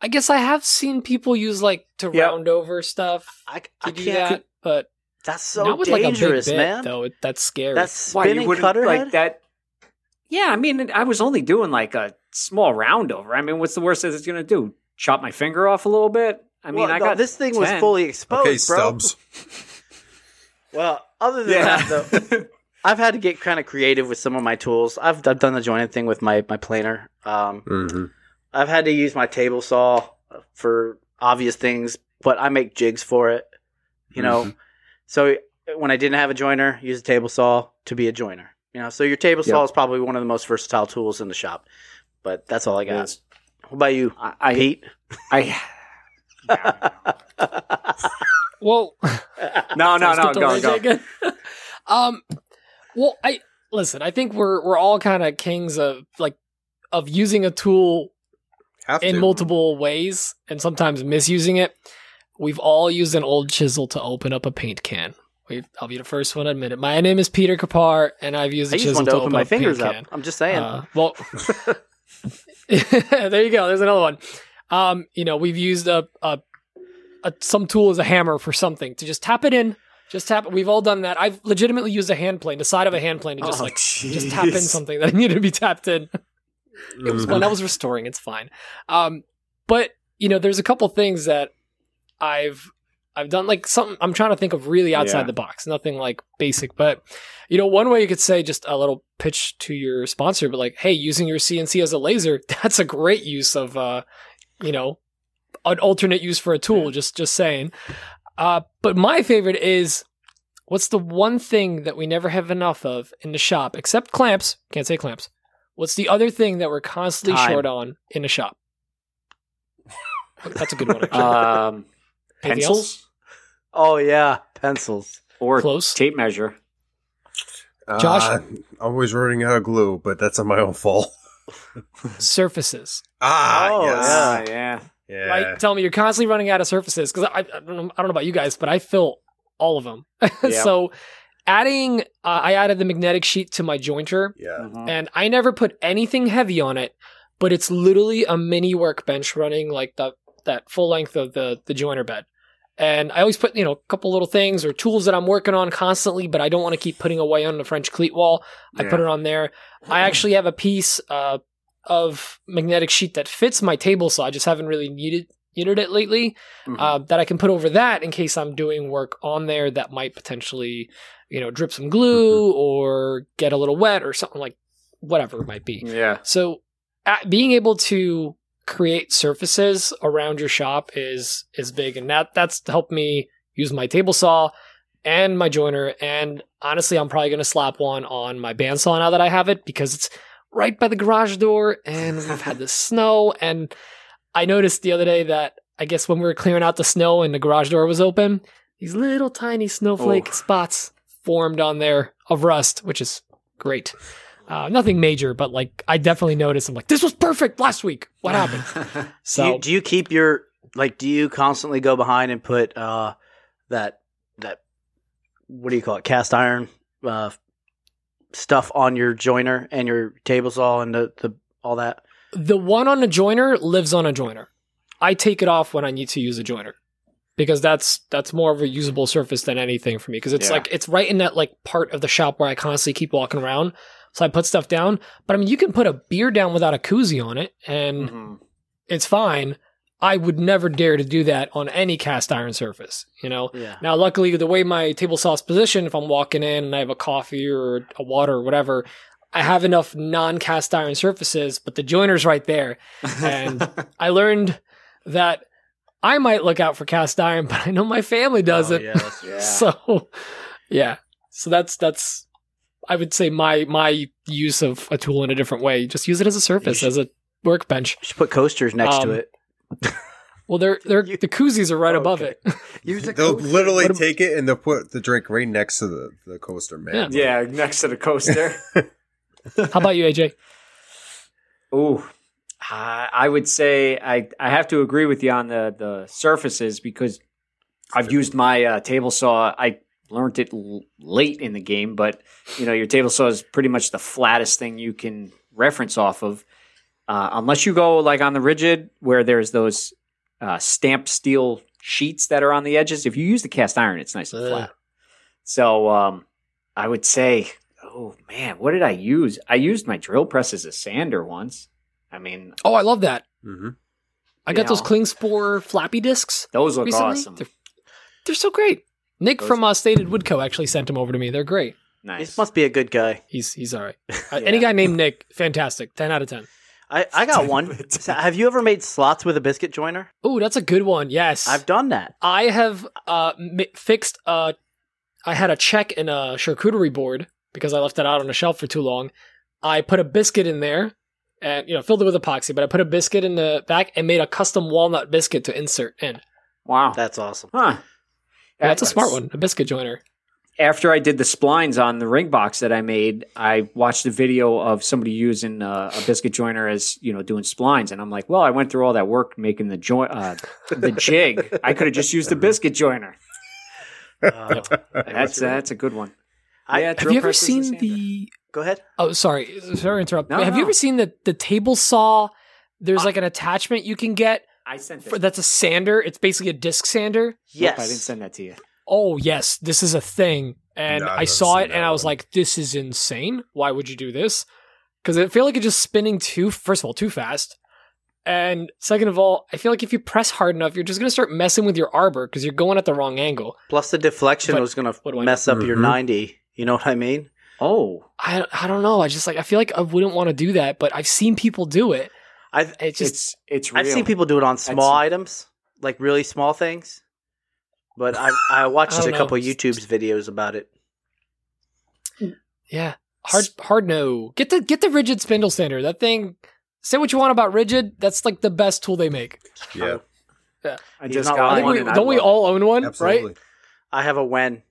I guess I have seen people use like to Yep. round over stuff I, to I do can't. that, but That's so not with dangerous, like a big bit, man. Though it, that's scary. That's spinning you wouldn't cutter like head? that? Yeah, I mean I was only doing like a small round over. I mean, what's the worst that it's gonna do? Chop my finger off a little bit? I mean, Well, I no, got this thing was fully exposed, Okay, bro. Stubbs. *laughs* Well, other than Yeah. that, though, *laughs* I've had to get kind of creative with some of my tools. I've, I've done the joining thing with my my planer. Um, hmm I've had to use my table saw for obvious things, but I make jigs for it. You know, Mm-hmm. so when I didn't have a joiner, use a table saw to be a joiner. You know, so your table saw is probably one of the most versatile tools in the shop. But that's all I got. Yes. What about you, I, I, Pete? I *laughs* well, *laughs* no, no, Let's no, get go, go. *laughs* Um, well, I listen. I think we're we're all kind of kings of like of using a tool Have in to. multiple ways and sometimes misusing it. We've all used an old chisel to open up a paint can. We, I'll be the first one to admit it. My name is Peter Kapar, and I've used a I chisel to to open my up a paint fingers can. up. I'm just saying. Uh, well, *laughs* there you go. There's another one. Um, you know, we've used a, a, a some tool as a hammer for something to just tap it in. Just tap. We've all done that. I've legitimately used a hand plane, the side of a hand plane, to just Oh, like just tap in something that *laughs* needed to be tapped in. It was when I was restoring. It's fine. Um, but you know, there's a couple things that I've I've done like something. I'm trying to think of really outside Yeah. the box, nothing like basic. But you know, one way you could say just a little pitch to your sponsor, but like, hey, using your CNC as a laser, *laughs* that's a great use of uh, you know, an alternate use for a tool. Just just saying. Uh, but my favorite is what's the one thing that we never have enough of in the shop, except clamps. Can't say clamps. What's the other thing that we're constantly Time. short on in a shop? That's a good one. *laughs* Actually. Um, Anything pencils oh yeah, pencils. or Close. tape measure. Josh? Uh, always running out of glue, but that's not my own fault. *laughs* surfaces, Ah, Oh, yes. Ah, yeah. Yeah. right? Tell me, you're constantly running out of surfaces because I, I, don't know, I don't know about you guys, but I fill all of them. *laughs* Yeah. so, adding, uh, I added the magnetic sheet to my jointer, Yeah. Mhm. and I never put anything heavy on it, but it's literally a mini workbench running like the that full length of the the jointer bed. And I always put, you know, a couple little things or tools that I'm working on constantly, but I don't want to keep putting away on the French cleat wall. I Yeah. put it on there. I actually have a piece uh, of magnetic sheet that fits my table saw. I just haven't really needed needed it lately. Mhm. Uh, that I can put over that in case I'm doing work on there that might potentially, you know, drip some glue mm-hmm. or get a little wet or something like whatever it might be. yeah. So, being able to create surfaces around your shop is is big, and that that's helped me use my table saw and my joiner. And honestly, I'm probably going to slap one on my bandsaw now that I have it because it's right by the garage door, and we've had *laughs* the snow. And I noticed the other day that I guess when we were clearing out the snow and the garage door was open, these little tiny snowflake Oh. spots formed on there of rust, which is great. Uh, nothing major, but like I definitely noticed. I'm like, this was perfect last week. What happened? *laughs* Do So you, do you keep your like? Do you constantly go behind and put uh that that what do you call it? Cast iron uh stuff on your joiner and your table saw and the, the all that. the one on a joiner lives on a joiner. I take it off when I need to use a joiner because that's that's more of a usable surface than anything for me because it's Yeah. like it's right in that like part of the shop where I constantly keep walking around. So I put stuff down, but I mean you can put a beer down without a koozie on it and Mhm. it's fine. I would never dare to do that on any cast iron surface, you know. Yeah. Now, luckily, the way my table saw is positioned, if I'm walking in and I have a coffee or a water or whatever, I have enough non-cast iron surfaces, but the joiner's right there. And *laughs* I learned that I might look out for cast iron, but I know my family doesn't. Oh, yeah, yeah. *laughs* So, yeah. So that's that's I would say my my use of a tool in a different way. Just use it as a surface, should- as a workbench. You should put coasters next Um, to it. *laughs* Well, they're they're You- the koozies are right above it. *laughs* Use a They'll coaster. literally What am- take it and they'll put the drink right next to the, the coaster, man. yeah, next to the coaster. How about you, AJ? Ooh, I I would say I I have to agree with you on the the surfaces because I've used my uh, table saw. I learned it l- late in the game, but you know your table saw is pretty much the flattest thing you can reference off of, uh, unless you go like on the Ridgid where there's those uh, stamped steel sheets that are on the edges. If you use the cast iron, it's nice and flat. So um, I would say, oh man, what did I use? I used my drill press as a sander once. I mean, Oh, I love that. hmm I got You those know. Klingspor floppy disks those look recently. awesome. They're, they're so great. Nick Those- from uh, State of Woodco actually sent them over to me. They're great. Nice. This must be a good guy. He's he's all right. *laughs* Uh, Any guy named Nick, fantastic. Ten out of ten. I, I got one. *laughs* Have you ever made slots with a biscuit joiner? Oh, that's a good one. Yes, I've done that. I have uh, mi- fixed. Uh, I had a check in a charcuterie board because I left it out on a shelf for too long. I put a biscuit in there, and you know filled it with epoxy. But I put a biscuit in the back and made a custom walnut biscuit to insert in. wow. That's awesome. huh. Yeah, that's a smart one. A biscuit joiner. After I did the splines on the ring box that I made, I watched a video of somebody using uh, a biscuit joiner as you know doing splines, and I'm like, well, I went through all that work making the joint, uh, the *laughs* jig. I could have just used the biscuit joiner. Uh, That's that's a good one. I- Yeah, have you ever press is a seen sander. the? Go ahead. Oh, sorry, sorry to interrupt. No, have you ever seen the the table saw? There's like an attachment you can get I sent it. for that's a sander. It's basically a disc sander. Nope, Yes. I didn't send that to you. oh yes, this is a thing. And No, I've I never saw seen it that and I was one. like, this is insane. Why would you do this? Because I feel like it's just spinning too, first of all, too fast. And second of all, I feel like if you press hard enough, you're just going to start messing with your arbor because you're going at the wrong angle. Plus the deflection But was going what do to I mess up your Mhm. 90. You know what I mean? Oh, I, I don't know. I just like, I feel like I wouldn't want to do that, but I've seen people do it. I've It's just, it's it's real. I've seen people do it on small That's- items, like really small things. But I I *laughs* watched I don't a know. couple YouTube's videos about it. yeah, hard, hard no. Get the, get the Ridgid spindle sander. That thing, say what you want about Ridgid. That's like the best tool they make. Yeah, I just got I think lying. we, one. and I don't we all own one, absolutely. right? I have a Wen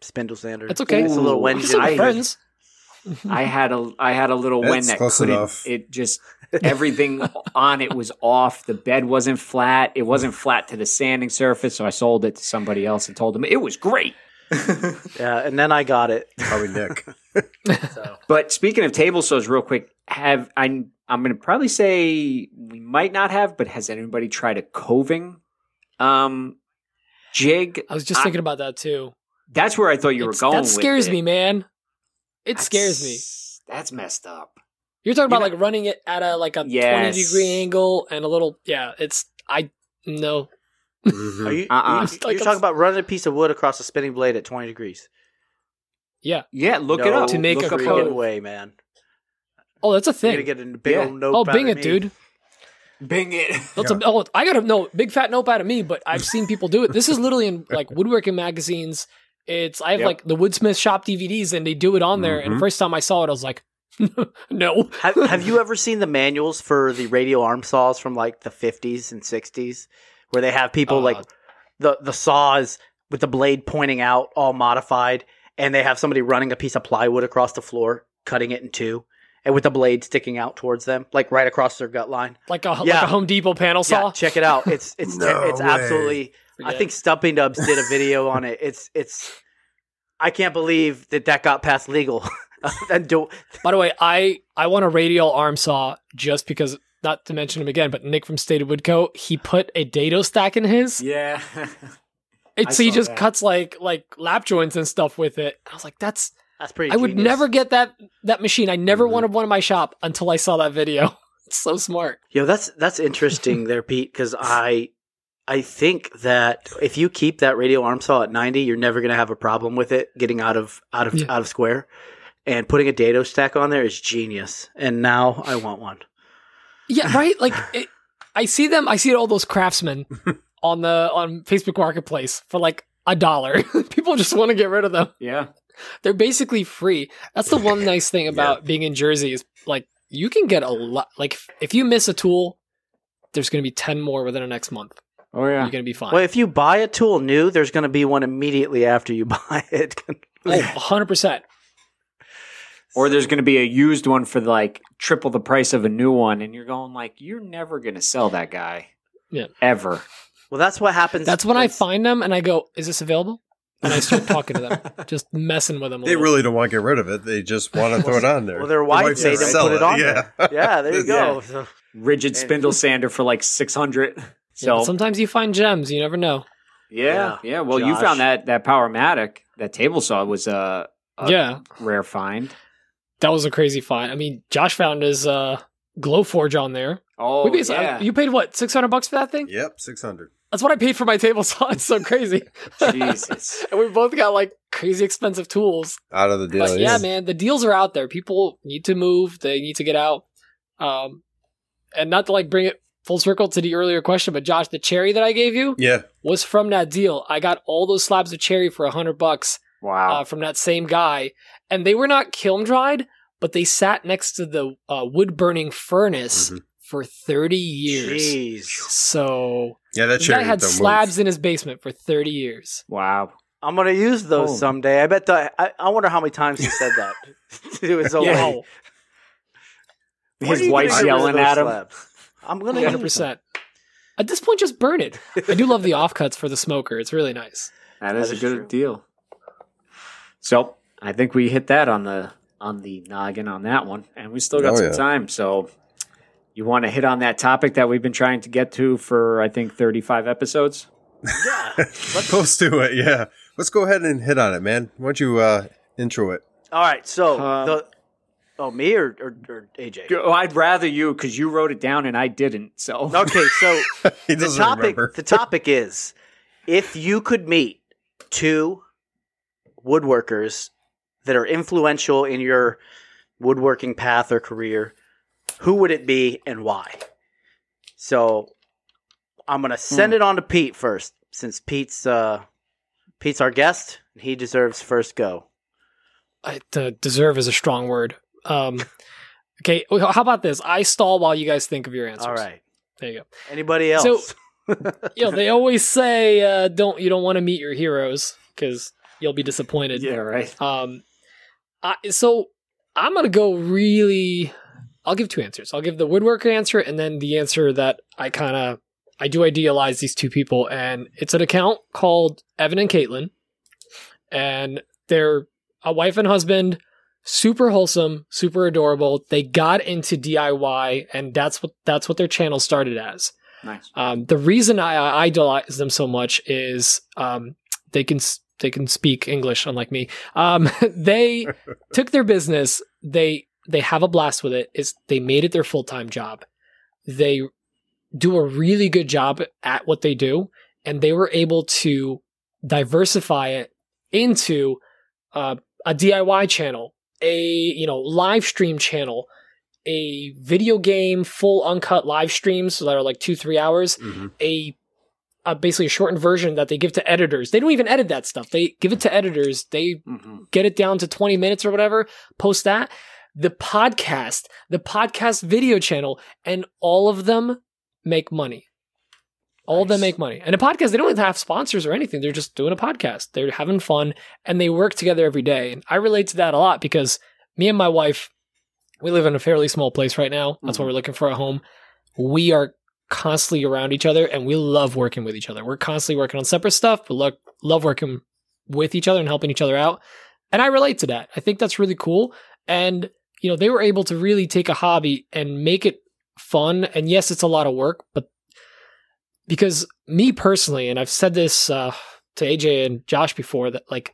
spindle sander. It's okay. It's a little Ooh, Wen. We can still be I- friends. *laughs* I had a I had a little That's one that couldn't. enough. It just everything *laughs* on it was off. The bed wasn't flat. It wasn't flat to the sanding surface. So I sold it to somebody else and told them it was great. *laughs* Yeah, and then I got it. Probably Nick. So But speaking of table saws, real quick, have I? I'm going to probably say we might not have, but has anybody tried a coving um, jig? I was just I- thinking about that too. That's where I thought you were going. That with scares it. me, man. It scares me. That's- That's messed up. You're talking about You know- like running it at a like a Yes. 20 degree angle and a little yeah, it's I no. Mhm. are you, *laughs* Uh-uh. you It's like you're a- talking about running a piece of wood across a spinning blade at 20 degrees? Yeah. Yeah, look it No up To make Look a up cove. how- freaking way, man. Oh, that's a You're thing. gonna get a big Yeah. old note. oh, out bing of it, me. dude. Bing it. *laughs* That's a, oh, I got a no big fat nope out of me, but I've seen people do it. This is literally in like *laughs* woodworking magazines. It's I have Yep. like the Woodsmith shop DVDs and they do it on there. And the Mhm. first time I saw it, I was like, *laughs* no. have, have you *laughs* ever seen the manuals for the radial arm saws from like the 50s and 60s where they have people Uh, like the the saws with the blade pointing out all modified and they have somebody running a piece of plywood across the floor cutting it in two, and with the blade sticking out towards them, like right across their gut line. like a like a Home Depot panel saw. Yeah, check it out. It's it's *laughs* No it's way. absolutely. I think Stumpy Nubs did a video on it. It's it's. I can't believe that that got past legal. *laughs* and do, By the way, I I want a radial arm saw just because. Not to mention him again, but Nick from State of Woodco, he put a dado stack in his. Yeah. *laughs* It, so he just that. cuts like like lap joints and stuff with it. I was like, that's that's pretty. I would never get that that machine. I never Mhm. wanted one in my shop until I saw that video. *laughs* It's so smart. Yo, that's that's interesting *laughs* there, Pete. Because I I think that if you keep that radial arm saw at ninety, you're never gonna have a problem with it getting out of out of Yeah. out of square. And putting a dado stack on there is genius. And now I *sighs* want one. Yeah, right. *laughs* Like it, I see them. I see all those craftsmen on the on Facebook Marketplace for like a dollar. People just want to get rid of them. yeah. They're basically free. That's the one *laughs* nice thing about being in Jersey is like you can get a lot. Like if, if you miss a tool, there's going to be ten more within the next month. Oh yeah, You're going to be fine. Well, if you buy a tool new, there's going to be one immediately after you *laughs* buy it. Oh, 100%. *laughs* Or there's going to be a used one for like triple the price of a new one, and you're going like, you're never going to sell that guy. Yeah. Ever. well, that's what happens. That's when I find them and I go, "Is this available?" And I start talking to them, *laughs* just messing with them. A They little. really don't want to get rid of it. They just want to *laughs* throw it on there. Well, their wife says made them sell put it on Yeah. there. Yeah, there you go. *laughs* Yeah. Ridgid spindle sander for like 600. So but sometimes you find gems. You never know. yeah, Yeah. yeah. Well, you found that that Powermatic, that table saw was a, a yeah, rare find. that was a crazy find. I mean, Josh found his uh, Glowforge on there. Oh, yeah. You paid what six hundred bucks for that thing? Yep, six hundred. That's what I paid for my table saw. *laughs* It's so crazy. Jesus. *laughs* and we both got like crazy expensive tools. Out of the deal. But yeah, man, the deals are out there. People need to move. They need to get out. Um, and not to like bring it full circle to the earlier question, but Josh, the cherry that I gave you Yeah. was from that deal. I got all those slabs of cherry for a hundred bucks Wow. uh, from that same guy, and they were not kiln dried, but they sat next to the uh, wood burning furnace Mhm. for thirty years. Jeez. So Yeah, that the guy had don't move. slabs in his basement for thirty years. wow. I'm gonna use those Oh. someday. I bet that. I, I wonder how many times he said that *laughs* to *laughs* his old Yeah. lady. What are His wife's gonna do with yelling at him. slabs? I'm gonna Hundred use them. percent. At this point, just burn it. I do love the offcuts for the smoker. It's really nice. That is That a good true. deal. So I think we hit that on the on the noggin on that one, and we still got Oh, some yeah. time. So you want to hit on that topic that we've been trying to get to for I think thirty five episodes. Yeah. *laughs* Close to it. Yeah. Let's go ahead and hit on it, man. Why don't you uh, intro it? All right. So Um, the. Oh, me or, or, or AJ? Oh, I'd rather you because you wrote it down and I didn't. So Okay, so *laughs* he the topic remember. the topic is if you could meet two woodworkers that are influential in your woodworking path or career, who would it be and why? So I'm gonna send Hmm. it on to Pete first, since Pete's uh, Pete's our guest. and He deserves first go. I, the deserve is a strong word. Um, okay, how about this? I stall while you guys think of your answers. All right. there you go. Anybody else? So- You know, they always say uh, don't you don't want to meet your heroes because you'll be disappointed. yeah, right. Um, I, so I'm gonna go really. I'll give two answers. I'll give the woodworker answer and then the answer that I kind of I do idealize these two people, and it's an account called Evan and Katelyn, and they're a wife and husband, super wholesome, super adorable. They got into DIY, and that's what that's what their channel started as. Nice. Um, the reason I, I idolize them so much is um, they can they can speak English, unlike me. Um, *laughs* they *laughs* took their business. They they have a blast with it. Is they made it their full time job. They do a really good job at what they do, and they were able to diversify it into uh, a DIY channel, a you know live stream channel, a video game full uncut live streams that are like two three hours, Mhm. a, a basically a shortened version that they give to editors. They don't even edit that stuff. They give it to editors. They hmm get it down to 20 minutes or whatever, post that. The podcast, the podcast video channel, and all of them make money. All of them make money. And a podcast, they don't even have sponsors or anything. They're just doing a podcast. They're having fun and they work together every day. And I relate to that a lot because me and my wife, we live in a fairly small place right now. That's why mm-hmm. we're looking for a home. We are constantly around each other and we love working with each other. We're constantly working on separate stuff, but look, love working with each other and helping each other out. And I relate to that. I think that's really cool. And, you know, they were able to really take a hobby and make it fun. And yes, it's a lot of work, but because me personally, and I've said this uh, to AJ and Josh before, that like,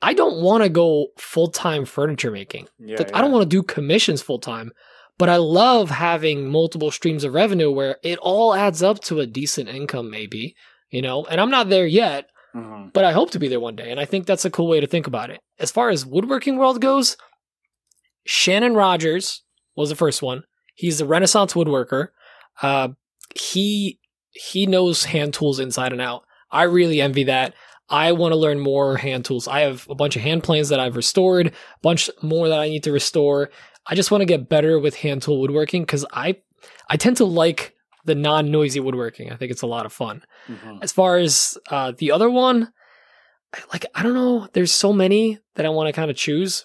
I don't want to go full time furniture making. Yeah, Like, I don't want to do commissions full time, but I love having multiple streams of revenue where it all adds up to a decent income, maybe, you know, and I'm not there yet, hmm but I hope to be there one day. And I think that's a cool way to think about it. As far as woodworking world goes, Shannon Rogers was the first one. He's a Renaissance woodworker. Uh, he he knows hand tools inside and out. I really envy that. I want to learn more hand tools. I have a bunch of hand planes that I've restored, a bunch more that I need to restore. I just want to get better with hand tool woodworking because I I tend to like the non noisy woodworking. I think it's a lot of fun. hmm As far as uh, the other one, like I don't know, there's so many that I want to kind of choose,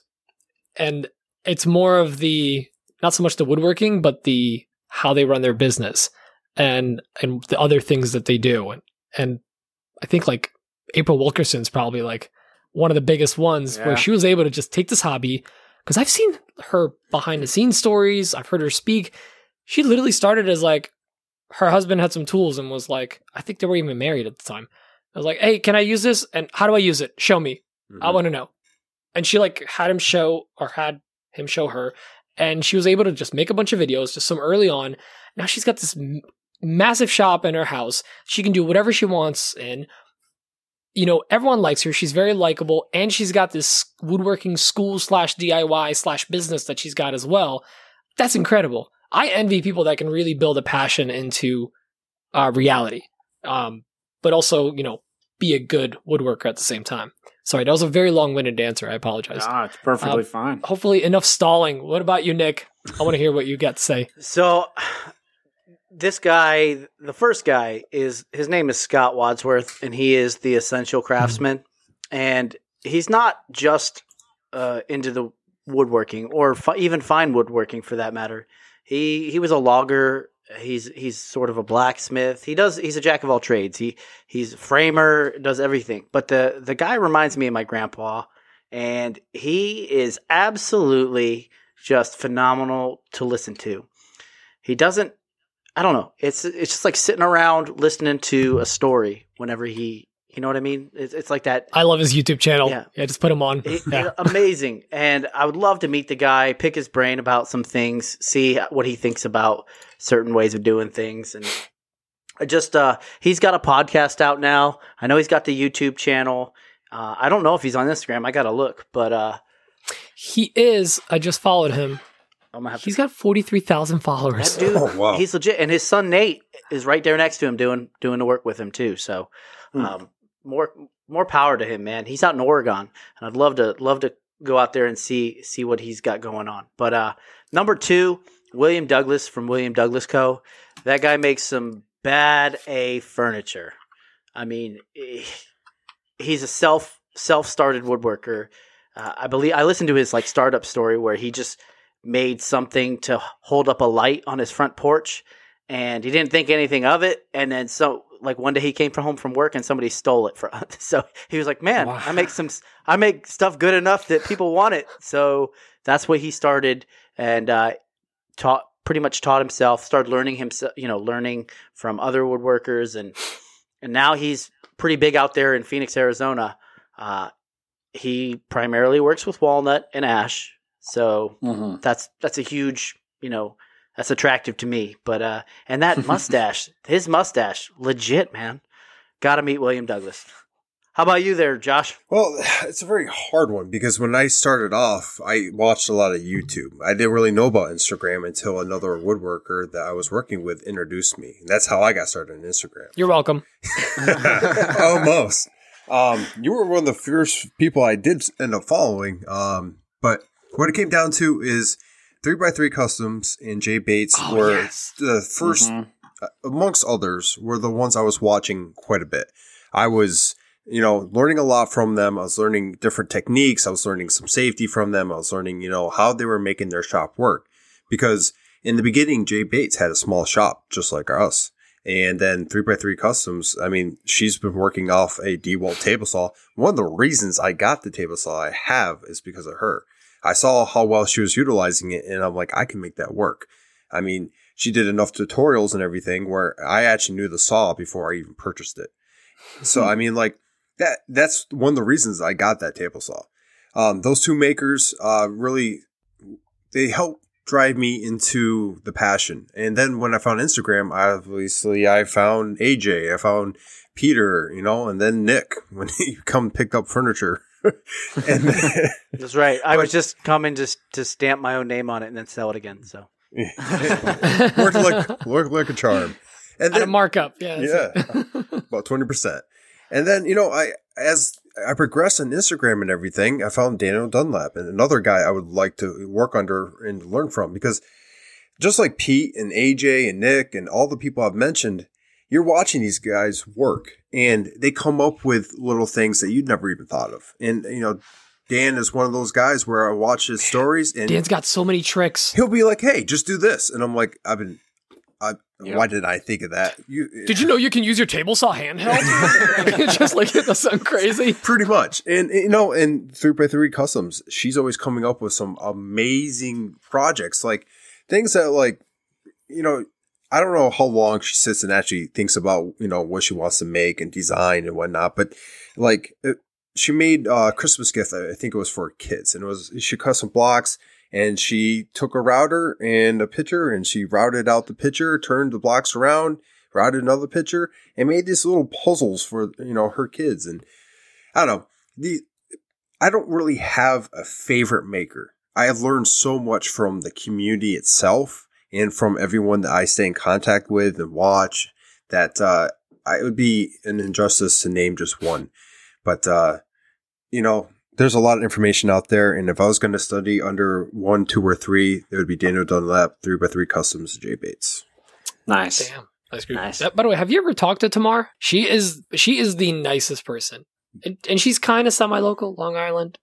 and it's more of the not so much the woodworking, but the how they run their business and and the other things that they do, and and I think like April Wilkerson's probably like one of the biggest ones Yeah. where she was able to just take this hobby because I've seen her behind the scenes stories, I've heard her speak. She literally started as like her husband had some tools and was like, I think they were even married at the time. I was like, hey, can I use this? And how do I use it? Show me. I mm-hmm. want to know. And she like had him show or had him show her. And she was able to just make a bunch of videos, just some early on. Now she's got this m- massive shop in her house. She can do whatever she wants. And, you know, everyone likes her. She's very likable. And she's got this woodworking school slash DIY slash business that she's got as well. That's incredible. I envy people that can really build a passion into uh, reality, um, but also, you know, be a good woodworker at the same time. Sorry, that was a very long winded answer. I apologize. Ah, it's perfectly Um, fine. Hopefully, enough stalling. What about you, Nick? I want to hear what you got to say. *laughs* So this guy, the first guy, is his name is Scott Wadsworth, and he is the essential craftsman. And he's not just uh, into the woodworking or fi- even fine woodworking for that matter. He he was a logger. He's he's sort of a blacksmith. He does he's a jack of all trades. He he's a framer, does everything. But the the guy reminds me of my grandpa, and he is absolutely just phenomenal to listen to. He doesn't I don't know. It's it's just like sitting around listening to a story whenever he you know what I mean? It's, it's like that I love his YouTube channel. Yeah. Yeah, just put him on. it- *laughs* Yeah. amazing. And I would love to meet the guy, pick his brain about some things, see what he thinks about certain ways of doing things. And I just, uh, he's got a podcast out now. I know he's got the YouTube channel. Uh, I don't know if he's on Instagram. I got to look, but, uh, He is. I just followed him. I'm gonna have He's to. got forty three thousand followers. That dude, *laughs* Oh, wow. he's legit, and his son Nate is right there next to him doing doing the work with him too. So, Hmm. um, more more power to him, man. He's out in Oregon, and I'd love to love to go out there and see see what he's got going on. But uh, number two, William Douglas from William Douglas Co. That guy makes some bad A furniture. I mean, he's a self self started woodworker. Uh, I believe I listened to his like startup story where he just made something to hold up a light on his front porch, and he didn't think anything of it. And then so like one day he came from home from work and somebody stole it from. *laughs* So he was like, "Man, Wow. I make some I make stuff good enough that people want it." So that's what he started and uh, taught pretty much taught himself. Started learning himself, you know, learning from other woodworkers and and now he's pretty big out there in Phoenix, Arizona. Uh, he primarily works with walnut and ash, so Mhm. that's that's a huge, you know, that's attractive to me. But uh, and that *laughs* mustache, his mustache, legit, man. Got to meet William Douglas. How about you there, Josh? Well, *sighs* it's a very hard one because when I started off, I watched a lot of YouTube. I didn't really know about Instagram until another woodworker that I was working with introduced me. And that's how I got started on Instagram. You're welcome. *laughs* Almost. Um, you were one of the first people I did end up following. Um, but what it came down to is three by three customs and Jay Bates Oh, were yes. the 1st Mhm. uh, amongst others, were the ones I was watching quite a bit. I was you know, learning a lot from them. I was learning different techniques. I was learning some safety from them. I was learning, you know, how they were making their shop work. Because in the beginning, Jay Bates had a small shop just like us. And then 3x3 Customs, I mean, she's been working off a DeWalt table saw. One of the reasons I got the table saw I have is because of her. I saw how well she was utilizing it and I'm like, I can make that work. I mean, she did enough tutorials and everything where I actually knew the saw before I even purchased it. So, I mean, like that, that's one of the reasons I got that table saw. Um, those two makers, uh, really, they help drive me into the passion. And then when I found Instagram, obviously I found AJ, I found Peter, you know, and then Nick *laughs* when he come picked up furniture. *laughs* and *laughs* That's right. I was just coming just to stamp my own name on it and then sell it again. So worked like worked like a charm. And At a markup, yeah. yeah, about twenty percent. And then you know, I as I progressed on Instagram and everything, I found Daniel Dunlap and another guy I would like to work under and learn from because just like Pete and AJ and Nick and all the people I've mentioned, you're watching these guys work and they come up with little things that you'd never even thought of. And you know, Dan is one of those guys where I watch his stories and Dan's got so many tricks. he'll be like, "Hey, just do this," and I'm like, "I've been, I, Yeah. why did I think of that?" You uh, Did you know you can use your table saw handheld? *laughs* *laughs* It's just like it does sound crazy. pretty much, and you know, and three by three customs, she's always coming up with some amazing projects, like things that, like, you know. I don't know how long she sits and actually thinks about, you know, what she wants to make and design and whatnot, but like it, she made a Christmas gift. I think it was for kids and it was, she cut some blocks and she took a router and a pitcher and she routed out the pitcher, turned the blocks around, routed another pitcher, and made these little puzzles for, you know, her kids. And I don't know, the, I don't really have a favorite maker. I have learned so much from the community itself and from everyone that I stay in contact with and watch that, uh, I, it would be an injustice to name just one. But, uh, you know, there's a lot of information out there. And if I was going to study under one, two, or three, it would be Daniel Dunlap, three by three customs, Jay Bates. Nice. Damn. That's good. Nice. By the way, have you ever talked to Tamar? She is she is the nicest person, and, and she's kind of semi-local, Long Island,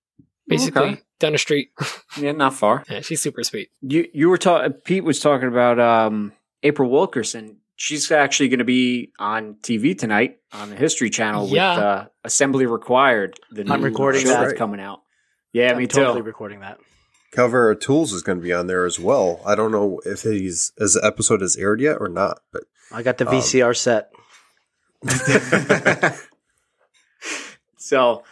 basically Okay. down the street. *laughs* Yeah, not far. yeah, she's super sweet. You you were talking. Pete was talking about um, April Wilkerson. She's actually going to be on TV tonight on the History Channel Yeah. with uh, Assembly Required. The I'm new recording show that. that's coming out. Yeah, I'm me totally too. recording that. Calvera Tools is going to be on there as well. I don't know if he's, as the episode has aired yet or not, but I got the Um, VCR set. *laughs* so,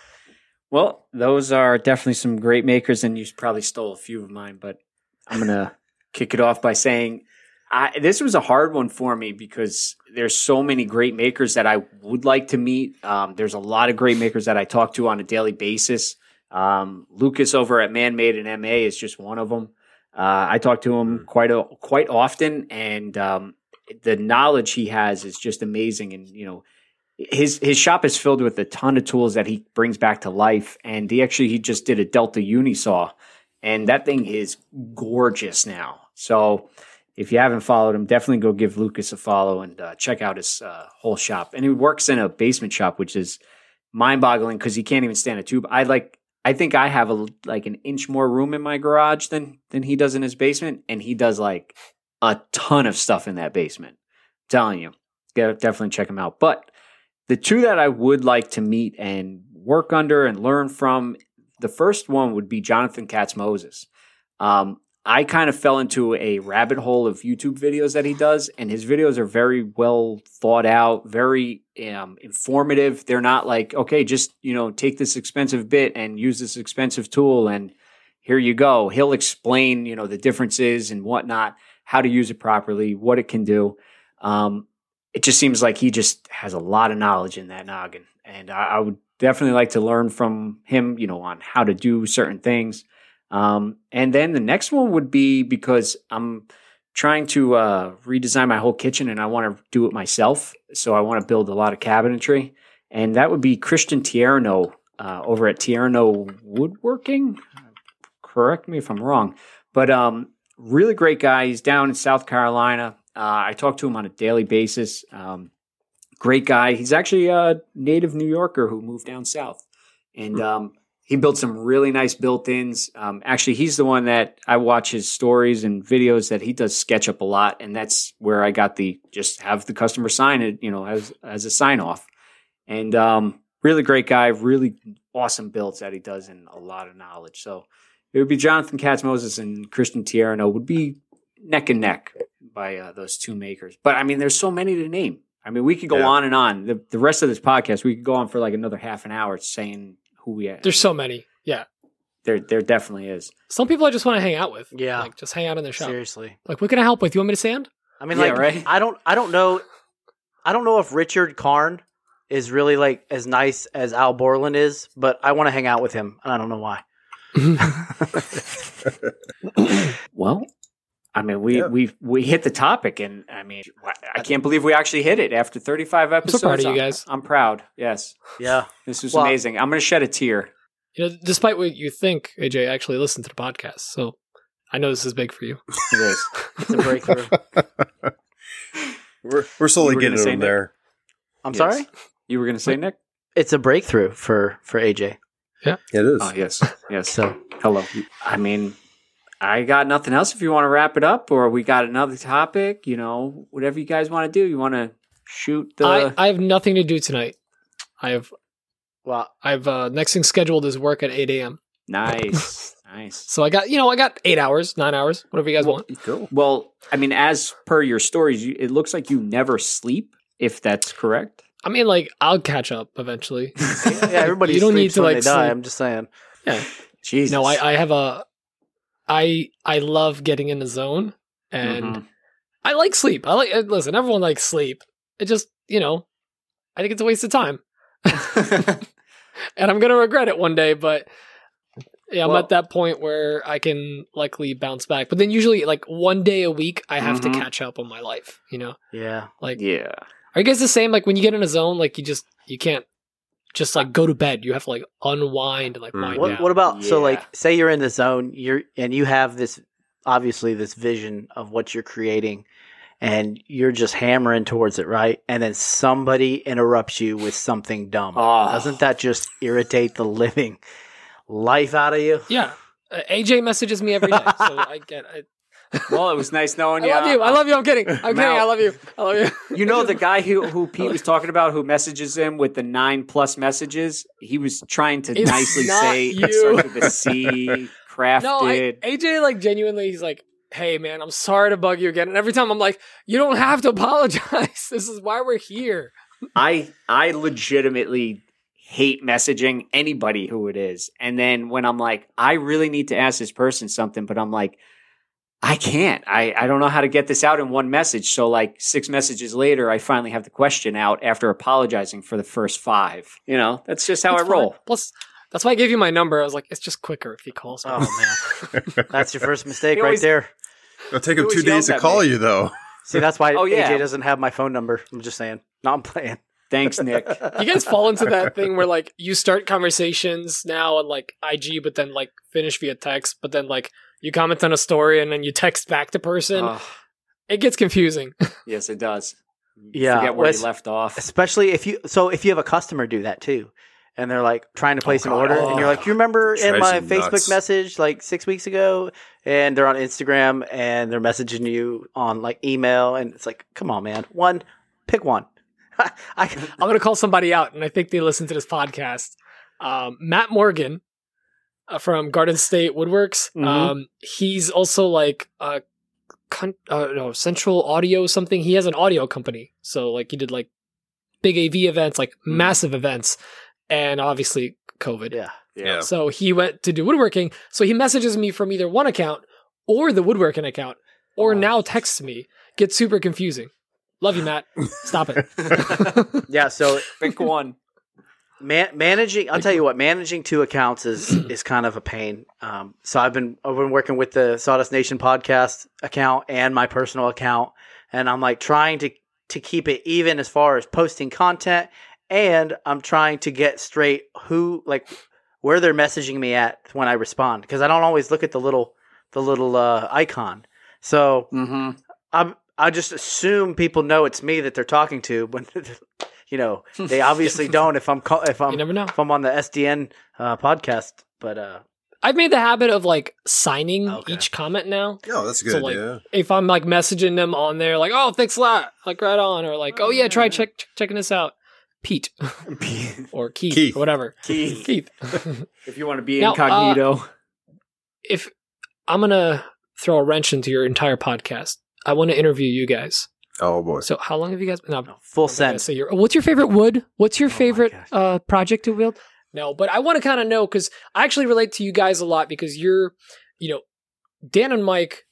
well, those are definitely some great makers, and you probably stole a few of mine. But I'm gonna kick it off by saying I, this was a hard one for me because there's so many great makers that I would like to meet. Um, there's a lot of great makers that I talk to on a daily basis. Um, Lucas over at Man Made and MA is just one of them. Uh, I talk to him quite a, quite often, and um, the knowledge he has is just amazing. And you know, his his shop is filled with a ton of tools that he brings back to life. And he actually he just did a Delta Unisaw, and that thing is gorgeous now. So if you haven't followed him, definitely go give Lucas a follow and uh, check out his uh, whole shop. And he works in a basement shop, which is mind boggling because he can't even stand a tube. I like. I think I have a like an inch more room in my garage than than he does in his basement, and he does like a ton of stuff in that basement. I'm telling you, definitely check him out. But the two that I would like to meet and work under and learn from, the first one would be Jonathan Katz Moses. Um, I kind of fell into a rabbit hole of YouTube videos that he does, and his videos are very well thought out, very um, informative. They're not like, okay, just you know, take this expensive bit and use this expensive tool, and here you go. He'll explain, you know, the differences and whatnot, how to use it properly, what it can do. Um, it just seems like he just has a lot of knowledge in that noggin, and I, I would definitely like to learn from him, you know, on how to do certain things. Um, and then the next one would be because I'm trying to uh, redesign my whole kitchen and I want to do it myself. So I want to build a lot of cabinetry. And that would be Christian Tierno uh, over at Tierno Woodworking. Correct me if I'm wrong. But um, really great guy. He's down in South Carolina. Uh, I talk to him on a daily basis. Um, great guy. He's actually a native New Yorker who moved down south, and um, he built some really nice built-ins. Um, actually, he's the one that I watch his stories and videos that he does SketchUp a lot, and that's where I got the just have the customer sign it, you know, as as a sign off. And um, really great guy, really awesome builds that he does, and a lot of knowledge. So it would be Jonathan Katz Moses and Christian Tierno would be neck and neck by uh, those two makers. But I mean, there's so many to name. I mean, we could go Yeah. on and on. The, the rest of this podcast, we could go on for like another half an hour saying who we are. There's so many. Yeah. There, there definitely is. Some people I just want to hang out with. Yeah. Like just hang out in their shop. Seriously. Like, what can I help with? You want me to sand? I mean, Yeah, like, right? I don't, I don't know, I don't know if Richard Karn is really like as nice as Al Borland is, but I want to hang out with him, and I don't know why. *laughs* *laughs* *laughs* Well, I mean, we Yeah. we we hit the topic, and I mean, I can't believe we actually hit it after 35 episodes. So proud of you I'm- guys. I'm proud. Yes, Yeah, this was Well- amazing. I'm going to shed a tear. You know, despite what you think, AJ actually listened to the podcast. So I know this is big for you. It is. *laughs* it's a breakthrough. *laughs* We're we're slowly were getting gonna say Nick? there. I'm Yes. sorry. You were going to say Nick? It's a breakthrough for for AJ. Yeah, it is. Oh yes, yes. So Hello. I mean, I got nothing else. If you want to wrap it up, or we got another topic, you know, whatever you guys want to do. You want to shoot the? I, I have nothing to do tonight. I have well, I have uh, next thing scheduled is work at 8 a.m. nice, *laughs* nice. So I got you know I got eight hours, nine hours, whatever you guys Well, want. Cool. Well, I mean, as per your stories, you, it looks like you never sleep. If that's correct. I mean, like I'll catch up eventually. *laughs* yeah, everybody You don't need to, like, die. sleep. I'm just saying. yeah. Jesus. No, I, I have a I I love getting in the zone and Mhm. I like sleep. I like uh, listen. Everyone likes sleep. It just you know, I think it's a waste of time, *laughs* *laughs* and I'm gonna regret it one day. But yeah, I'm Well- at that point where I can likely bounce back. But then usually, like one day a week, I have Mhm. to catch up on my life. You know, Yeah. like yeah. are you guys the same? Like when you get in a zone, like you just you can't just like go to bed. You have to like unwind and like Mm. wind What, down. what about so like say you're in the zone, you're and you have this obviously this vision of what you're creating and you're just hammering towards it, right? And then somebody interrupts you with something dumb. Oh. Doesn't that just irritate the *laughs* living life out of you? Yeah. Uh, AJ messages me every day, so *laughs* I get. I, Well, it was nice knowing I you. I love you. I love you. I'm kidding. I'm kidding. I love you. I love you. *laughs* You know the guy who who *laughs* Pete was talking about, who messages him with the nine plus messages. He was trying to It's nicely say you. it starts with a C. Crafted. *laughs* No, I, AJ like genuinely. He's like, "Hey man, I'm sorry to bug you again." And every time I'm like, "You don't have to apologize. This is why we're here." I I legitimately hate messaging anybody who it is. And then when I'm like, I really need to ask this person something, but I'm like, I can't. I, I don't know how to get this out in one message. So like six messages later, I finally have the question out after apologizing for the first five. You know, that's just how It's I roll. fine. Plus, that's why I gave you my number. I was like, it's just quicker if he calls me. Oh man. *laughs* That's your first mistake He right always- there. It'll take He him two days to call me. you, though. See, that's why *laughs* Oh, yeah. AJ doesn't have my phone number. I'm just saying. No, I'm playing. Thanks, *laughs* Nick. you guys fall into that thing where like you start conversations now on like IG, but then like finish via text, but then like you comment on a story and then you text back the person. Oh, it gets confusing. *laughs* yes, it does. You Yeah, Forget where Wes- you left off. Especially if you so if you have a customer do that too. And they're like trying to place an God. order, and you're like, "You remember in my you Facebook message like six weeks ago?" And they're on Instagram, and they're messaging you on like email, and it's like, "Come on, man! One, pick one." *laughs* I, I'm gonna call somebody out, and I think they listen to this podcast. Um, Matt Morgan from Garden State Woodworks. Mhm. Um, he's also like a con- uh, no Central Audio something. He has an audio company, so like he did like big AV events, like massive events, and obviously COVID. yeah, Yeah. So he went to do woodworking. So he messages me from either one account or the woodworking account, or Oh. now texts me. Gets super confusing. Love you, Matt. Stop it. *laughs* *laughs* yeah. So Pick one. Man- managing, I'll tell you what, managing two accounts is *clears throat* is kind of a pain. Um, so I've been I've been working with the Sawdust Nation podcast account and my personal account, and I'm like trying to to keep it even as far as posting content, and I'm trying to get straight who like where they're messaging me at when I respond because I don't always look at the little the little uh, icon. So Mm-hmm. I'm I just assume people know it's me that they're talking to when *laughs* you know, *laughs* they obviously don't. If I'm call, if I'm You never know. if I'm on the SDN uh, podcast, but uh, I've made the habit of like signing Okay. each comment now. No, that's a good So, like, idea. If I'm like messaging them on there, like, oh, thanks a lot, like right on, or like, oh yeah, try check, ch- checking this out, Pete or Keith, Keith. or whatever, Keith. Keith. *laughs* If you want to be Now, uh, incognito. if I'm gonna throw a wrench into your entire podcast, I want to interview you guys. Oh boy. So, how long have you guys been? No, no, full I'm not gonna sense. say your- what's your favorite wood? What's your Oh favorite gosh. uh, project to build? No, but I want to kind of know because I actually relate to you guys a lot because you're, you know, Dan and Mike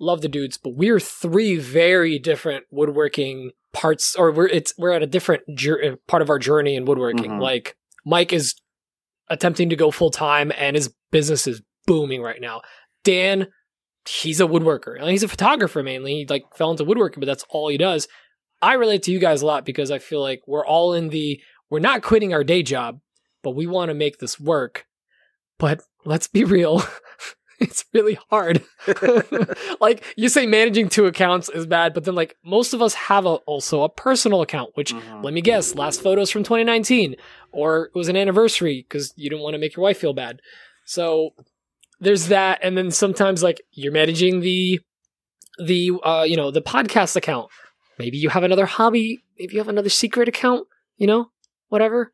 love the dudes, but we're three very different woodworking parts, or we're it's we're at a different jour- uh, part of our journey in woodworking. Mhm. Like Mike is attempting to go full time, and his business is booming right now. Dan, he's a woodworker. and He's a photographer mainly. He like fell into woodworking, but that's all he does. I relate to you guys a lot because I feel like we're all in the we're not quitting our day job, but we want to make this work. But let's be real. *laughs* it's really hard. *laughs* like you say managing two accounts is bad, but then like most of us have a, also a personal account, which Mhm. let me guess, last photos from 2019 or it was an anniversary because you didn't want to make your wife feel bad. So there's that and then sometimes like you're managing the the uh you know the podcast account maybe you have another hobby maybe you have another secret account you know whatever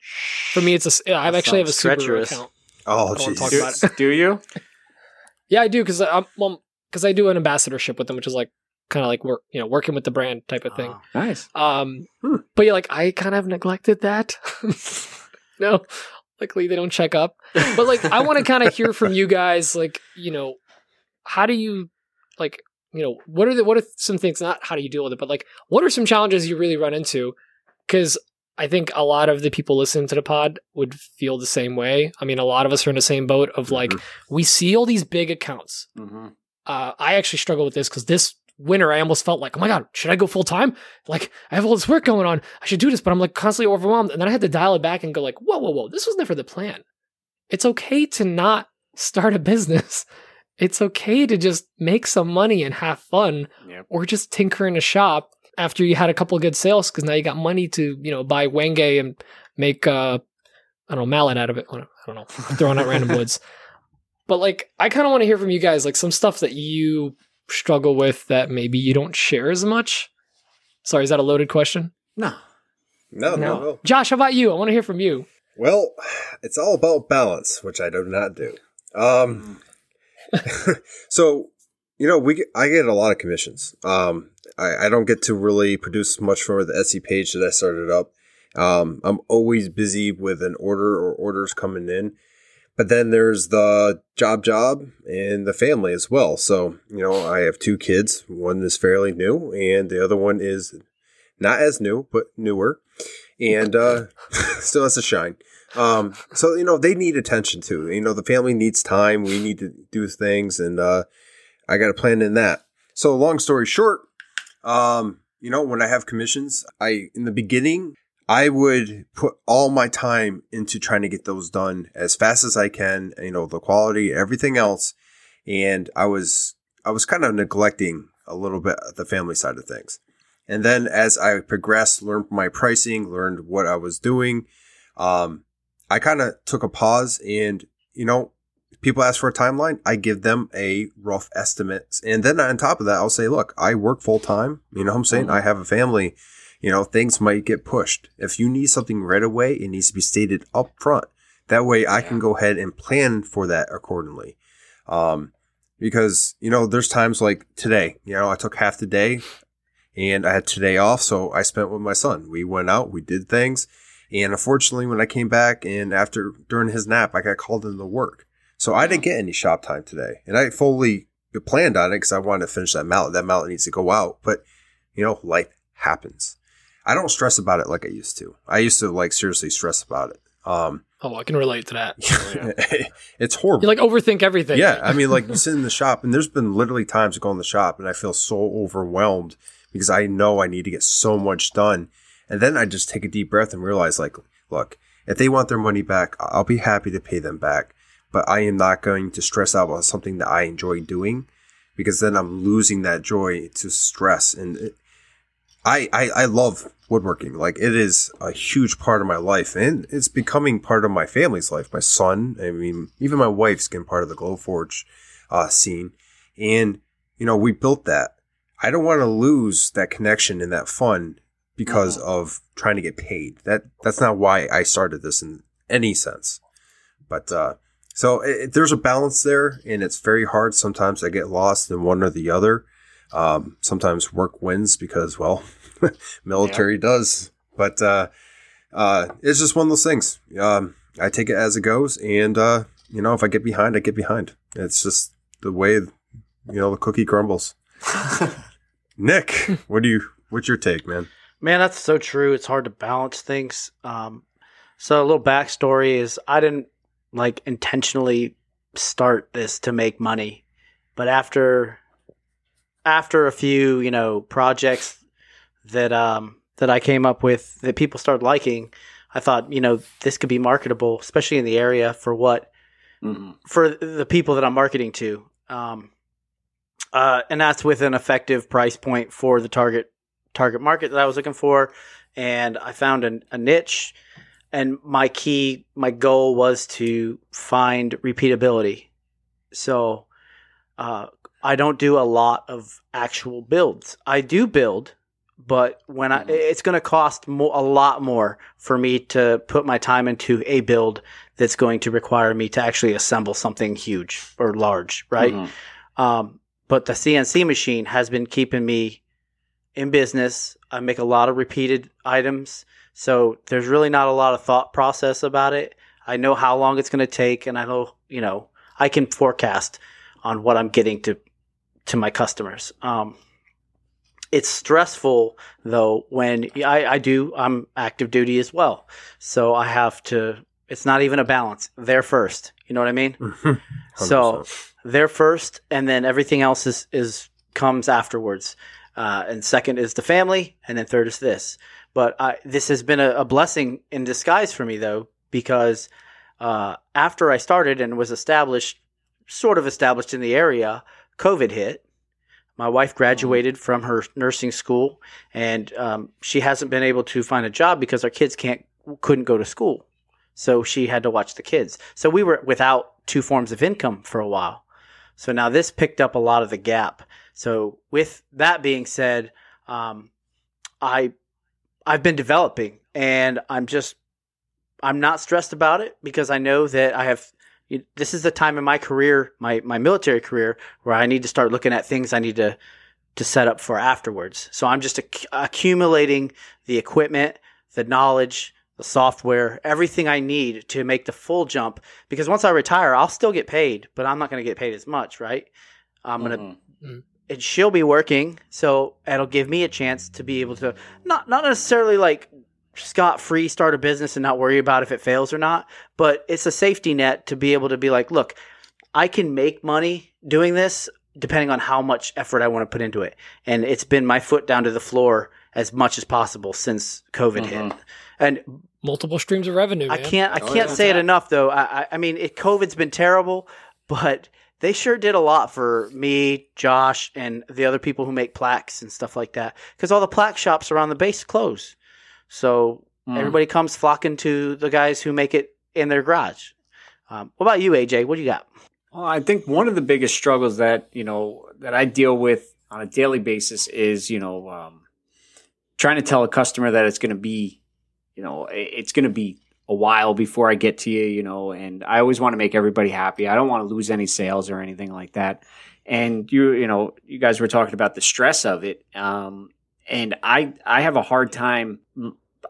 for me it's a s- i That actually have a sounds Subaru treacherous. account Oh, I wanna talk jeez. about it. Do you? *laughs* yeah i do because i'm well because i do an ambassadorship with them which is like kind of like work you know working with the brand type of thing Oh. Nice. um Hmm. but yeah like i kind of neglected that *laughs* no luckily they don't check up. But like i want to kind of hear from you guys like you know how do you like you know what are the what are some things not how do you deal with it but like what are some challenges you really run into? Because i think a lot of the people listening to the pod would feel the same way. I mean a lot of us are in the same boat of like we see all these big accounts. Mm-hmm. uh, I actually struggle with this because this winter I almost felt like, oh my god, should I go full time? Like I have all this work going on, I should do this, but I'm like constantly overwhelmed. And then I had to dial it back and go like, whoa, whoa, whoa, this was never the plan. It's okay to not start a business. It's okay to just make some money and have fun, Yep. or just tinker in a shop after you had a couple of good sales because now you got money to you know buy Wenge and make uh I don't know mallet out of it. I don't I don't know, throwing out random *laughs* woods. But like, I kind of want to hear from you guys, like some stuff that you struggle with that maybe you don't share as much. Sorry, is that a loaded question? No. No, no, no. Josh, how about you? I want to hear from you. Well, it's all about balance, which I do not do. Um, *laughs* so you know, we get, I get a lot of commissions. Um, I, I don't get to really produce much for the Etsy page that I started up. Um, I'm always busy with an order or orders coming in. But then there's the job job and the family as well. So, you know, I have two kids. One is fairly new and the other one is not as new, but newer. And uh *laughs* still has to shine. Um so you know, they need attention too. You know, the family needs time. We need to do things and uh I got a plan in that. So long story short, um, you know, when I have commissions, I in the beginning I would put all my time into trying to get those done as fast as I can, you know, the quality, everything else. And I was, I was kind of neglecting a little bit the family side of things. And then as I progressed, learned my pricing, learned what I was doing, um, I kind of took a pause and, you know, people ask for a timeline. I give them a rough estimate. And then on top of that, I'll say, look, I work full time. You know what I'm saying? I have a family you know, things might get pushed. If you need something right away, it needs to be stated up front. That way I can go ahead and plan for that accordingly. Um, because, you know, there's times like today, you know, I took half the day and I had today off. So I spent with my son. We went out, we did things. And unfortunately, when I came back and after during his nap, I got called into work. So I didn't get any shop time today. And I fully planned on it because I wanted to finish that mallet. That mallet needs to go out. But, you know, life happens. I don't stress about it like I used to. I used to like seriously stress about it. Um, Oh, I can relate to that. *laughs* it's horrible. You like overthink everything. yeah, I mean, like you sit in the shop, and there's been literally times I go in the shop and I feel so overwhelmed because I know I need to get so much done, and then I just take a deep breath and realize, like, look, if they want their money back, I'll be happy to pay them back, but I am not going to stress out about something that I enjoy doing because then I'm losing that joy to stress and. It, I, I I love woodworking. Like it is a huge part of my life, and it's becoming part of my family's life. My son, I mean, even my wife's getting part of the Glowforge uh, scene, and you know, we built that. I don't want to lose that connection and that fun because of trying to get paid. That that's not why I started this in any sense. But uh, so it, there's a balance there, and it's very hard. Sometimes I get lost in one or the other. Um, sometimes work wins because, well, *laughs* military does. But uh, uh, it's just one of those things. Um, I take it as it goes, and uh, you know, if I get behind, I get behind. It's just the way you know the cookie crumbles. *laughs* Nick, what do you? What's your take, man? Man, that's so true. It's hard to balance things. Um, so a little backstory is I didn't like intentionally start this to make money, but after after a few, you know, projects that um that I came up with that people started liking, I thought, you know, this could be marketable, especially in the area for what Mhm. for the people that I'm marketing to. Um, uh, and that's with an effective price point for the target target market that I was looking for. And I found a, a niche. And my key, my goal was to find repeatability. So uh, I don't do a lot of actual builds. I do build, but when I, Mhm. it's going to cost mo- a lot more for me to put my time into a build that's going to require me to actually assemble something huge or large, right? Mhm. Um, but the CNC machine has been keeping me in business. I make a lot of repeated items, so there's really not a lot of thought process about it. I know how long it's going to take, and I know you know I can forecast on what I'm getting to to my customers. Um, it's stressful though when I, I do I'm active duty as well, so I have to. It's not even a balance. They're first. You know what I mean? *laughs* So 100%. they're first, and then everything else is is comes afterwards. Uh, and second is the family, and then third is this. But I, this has been a, a blessing in disguise for me, though, because uh, after I started and was established, sort of established in the area, COVID hit. My wife graduated from her nursing school, and um, she hasn't been able to find a job because our kids can't couldn't go to school. So she had to watch the kids. So we were without two forms of income for a while. So now this picked up a lot of the gap. So with that being said, um, I I've been developing, and I'm just I'm not stressed about it because I know that I have. This is the time in my career, my my military career, where I need to start looking at things I need to to set up for afterwards. So I'm just acc- accumulating the equipment, the knowledge, the software, everything I need to make the full jump. Because once I retire, I'll still get paid, but I'm not going to get paid as much, right? I'm going to Mhm. and she'll be working, so it'll give me a chance to be able to not not necessarily like scot free start a business and not worry about if it fails or not, but it's a safety net to be able to be like, look, I can make money doing this depending on how much effort I want to put into it, and it's been my foot down to the floor as much as possible since COVID hit, Mhm. and Multiple streams of revenue. I can't. I Oh, can't yeah. say it enough, though. I, I, I mean, it, COVID's been terrible, but they sure did a lot for me, Josh, and the other people who make plaques and stuff like that. Because all the plaque shops around the base close, so Mm. everybody comes flocking to the guys who make it in their garage. Um, what about you, AJ? What do you got? Well, I think one of the biggest struggles that you know that I deal with on a daily basis is you know um, trying to tell a customer that it's going to be, you know, it's going to be a while before I get to you, you know, and I always want to make everybody happy. I don't want to lose any sales or anything like that. And you, you know, you guys were talking about the stress of it, um, and I, I have a hard time.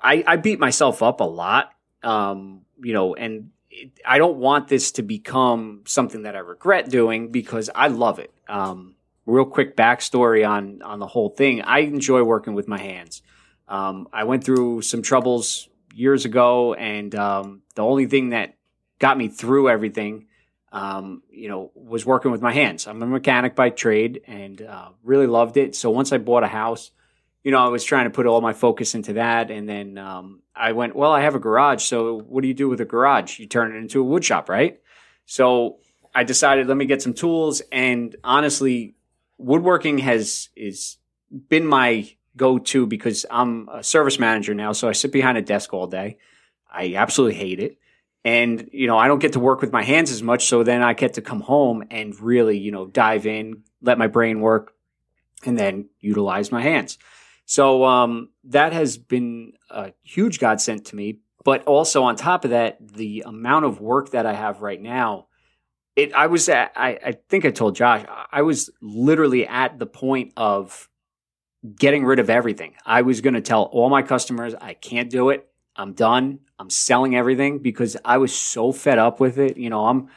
I, I beat myself up a lot, um, you know, and it- I don't want this to become something that I regret doing because I love it. Um, real quick backstory on on the whole thing. I enjoy working with my hands. Um, I went through some troubles years ago, and um, the only thing that got me through everything, um, you know, was working with my hands. I'm a mechanic by trade, and uh, really loved it. So once I bought a house, you know, I was trying to put all my focus into that, and then um, I went, well, I have a garage, so what do you do with a garage? You turn it into a wood shop, right? So I decided let me get some tools, and honestly, woodworking has is been my go to because I'm a service manager now, so I sit behind a desk all day. I absolutely hate it. And, you know, I don't get to work with my hands as much. So then I get to come home and really, you know, dive in, let my brain work, and then utilize my hands. So um, that has been a huge godsend to me. But also on top of that, the amount of work that I have right now, it I was at, I, I think I told Josh, I was literally at the point of getting rid of everything. I was going to tell all my customers I can't do it. I'm done. I'm selling everything because I was so fed up with it. You know, I'm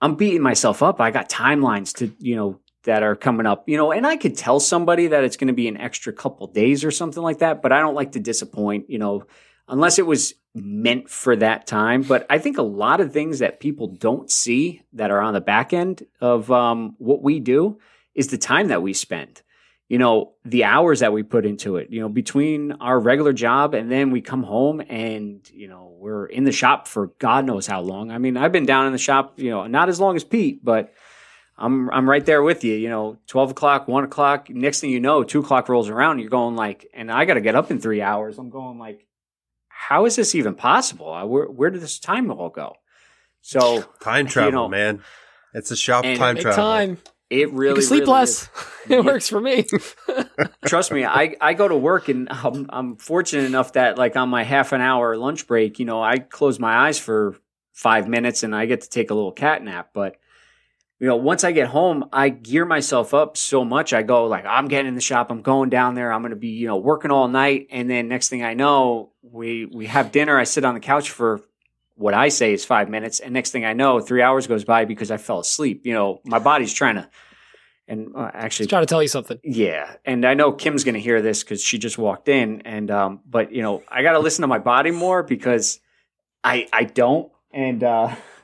I'm beating myself up. I got timelines to, you know, that are coming up, you know, and I could tell somebody that it's going to be an extra couple days or something like that, but I don't like to disappoint, you know, unless it was meant for that time. But I think a lot of things that people don't see that are on the back end of um, what we do is the time that we spend. You know, the hours that we put into it, you know, between our regular job and then we come home and, you know, we're in the shop for God knows how long. I mean, I've been down in the shop, you know, not as long as Pete, but I'm I'm right there with you. You know, twelve o'clock, one o'clock. Next thing you know, two o'clock rolls around. you're going like, and I got to get up in three hours. I'm going like, how is this even possible? Uh, where where did this time all go? So time travel, you know, man. It's a shop and time travel. time. it really You can sleep really less. *laughs* it works for me. *laughs* trust me, I, I go to work and *laughs* I'm, I'm fortunate enough that like on my half an hour lunch break, you know, I close my eyes for five minutes and I get to take a little cat nap. But you know, once I get home, I gear myself up so much. I go like, I'm getting in the shop. I'm going down there. I'm going to be, you know, working all night. And then next thing I know, we, we have dinner. I sit on the couch for what I say is five minutes. And next thing I know, three hours goes by because I fell asleep. You know, my body's trying to, and uh, actually trying to tell you something. yeah, and I know Kim's going to hear this because she just walked in, and um, but you know I got to listen to my body more because I I don't, and uh, *laughs*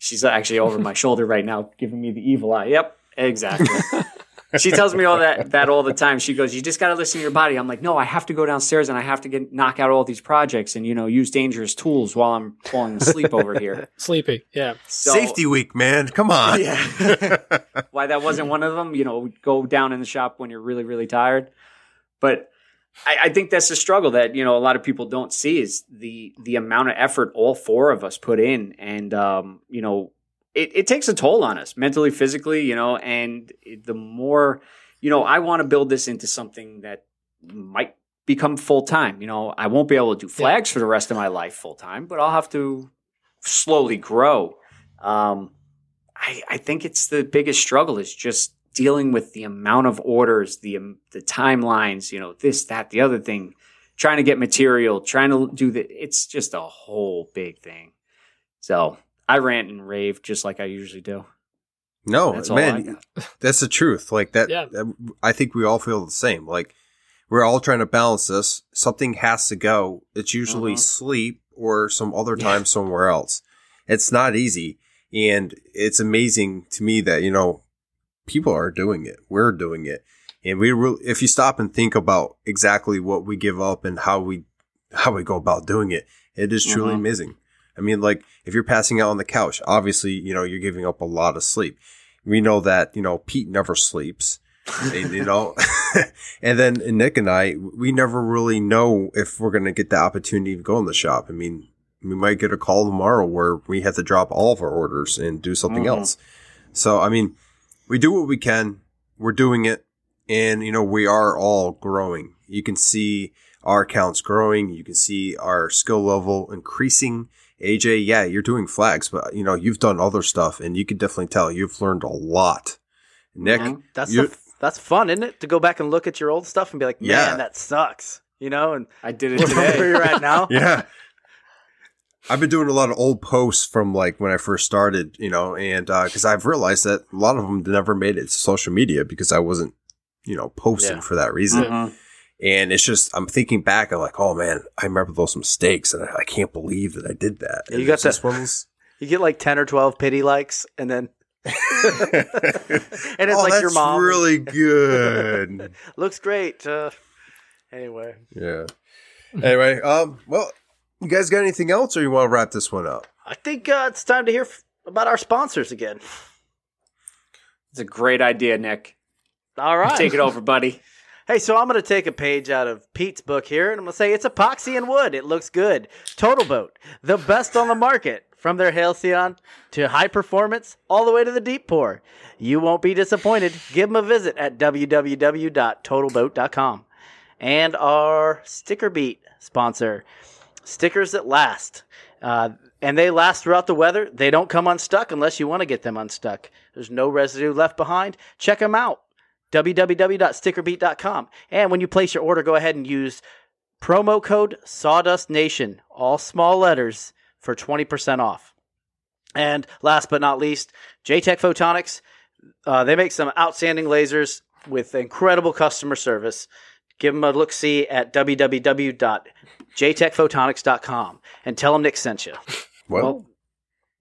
she's actually over my *laughs* shoulder right now, giving me the evil eye. Yep, exactly. *laughs* she tells me all that that all the time. She goes, "You just got to listen to your body." I'm like, "No, I have to go downstairs and I have to get knock out all these projects and you know use dangerous tools while I'm falling asleep over here." *laughs* Sleepy. Yeah. So, Safety week, man. Come on. yeah. Why that wasn't one of them, you know, go down in the shop when you're really, really tired. But I, I think that's the struggle that, you know, a lot of people don't see is the the amount of effort all four of us put in. And um, you know, it, it takes a toll on us mentally, physically, you know, and the more, you know, I want to build this into something that might become full time. You know, I won't be able to do flags for the rest of my life full time, but I'll have to slowly grow. Um, I, I think it's the biggest struggle is just dealing with the amount of orders, the um, the timelines, you know, this, that, the other thing, trying to get material, trying to do the. It's just a whole big thing. So I rant and rave just like I usually do. No, That's all man, *laughs* that's the truth. Like that, Yeah. that- I think we all feel the same. Like we're all trying to balance this. Something has to go. It's usually Mhm. sleep or some other Yeah. time somewhere else. It's not easy, and it's amazing to me that you know people are doing it. We're doing it, and we really. If you stop and think about exactly what we give up and how we how we go about doing it, it is truly Mhm. amazing. I mean, like if you're passing out on the couch, obviously, you know, you're giving up a lot of sleep. We know that, you know, Pete never sleeps, and, you know, *laughs* and then Nick and I, we never really know if we're going to get the opportunity to go in the shop. I mean, we might get a call tomorrow where we have to drop all of our orders and do something Mhm. else. So, I mean, we do what we can. We're doing it. And, you know, we are all growing. You can see our accounts growing. You can see our skill level increasing. AJ, yeah, you're doing flags, but, you know, you've done other stuff and you can definitely tell you've learned a lot. Nick. That's You- the, that's fun, isn't it? To go back and look at your old stuff and be like, man, Yeah. that sucks. You know, and I did it where you're at now. *laughs* yeah. I've been doing a lot of old posts from like when I first started, you know, and because I've realized that a lot of them never made it to social media because I wasn't, you know, posting Yeah. for that reason. Mhm. And it's just I'm thinking back, I'm like, oh man, I remember those mistakes, and I, I can't believe that I did that. Yeah, And you got it's just that- one You get like ten or twelve pity likes, and then *laughs* *laughs* and it's oh, like that's your mom really *laughs* good. looks great. Uh, anyway, yeah. Anyway, um, well, you guys got anything else, or you want to wrap this one up? I think uh, it's time to hear f- about our sponsors again. It's a great idea, Nick. All right, Take it over, buddy. *laughs* Hey, so I'm going to take a page out of Pete's book here, and I'm going to say it's epoxy and wood. It looks good. TotalBoat, the best on the market. From their Halcyon to high performance, all the way to the deep pour. You won't be disappointed. Give them a visit at www.totalboat.com. And our Sticker Beat sponsor, stickers that last. Uh, and they last throughout the weather. They don't come unstuck unless you want to get them unstuck. There's no residue left behind. Check them out www.stickerbeat.com. And when you place your order, go ahead and use promo code Sawdust Nation, all small letters, for 20% off. And last but not least, JTech Photonics. Uh, they make some outstanding lasers with incredible customer service. Give them a look see at www.jtechphotonics.com and tell them Nick sent you. Well, Well,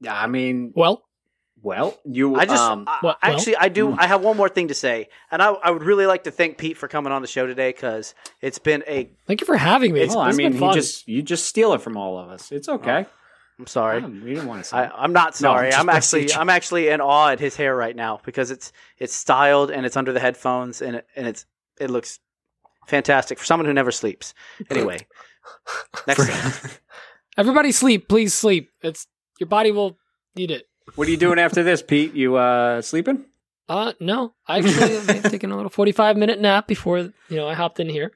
yeah, I mean, Well, well, you. I just um, I- well- actually I do Mm. I have one more thing to say, and I, I would really like to thank Pete for coming on the show today because it's been a thank you for having me. It's, well, I mean, been you fun. just you just steal it from all of us. It's okay. I'm sorry. Um, we didn't want to say. I, I'm not sorry. just I'm actually. I'm actually in awe at his hair right now because it's it's styled and it's under the headphones and it, and it's it looks fantastic for someone who never sleeps. Anyway, next time. *laughs* Everybody sleep, please sleep. It's your body will need it. what are you doing after this, Pete? You uh sleeping? Uh, no, I actually *laughs* have taken a little forty-five minute nap before you know I hopped in here.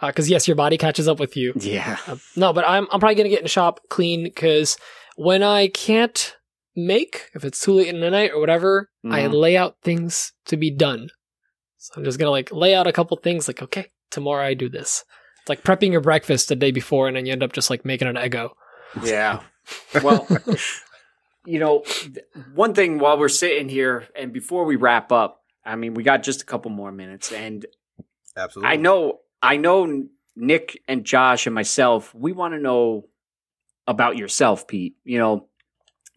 Because yes, your body catches up with you. Yeah. Uh, no, but I'm I'm probably gonna get in the shop clean because when I can't make, if it's too late in the night or whatever, I Mhm. lay out things to be done. So I'm just gonna like lay out a couple things. Like, okay, tomorrow I do this. It's like prepping your breakfast the day before, and then you end up just like making an Eggo. Yeah. *laughs* Well, you know, one thing while we're sitting here and before we wrap up, I mean, we got just a couple more minutes, and absolutely. I know, I know, Nick and Josh and myself, we want to know about yourself, Pete. You know,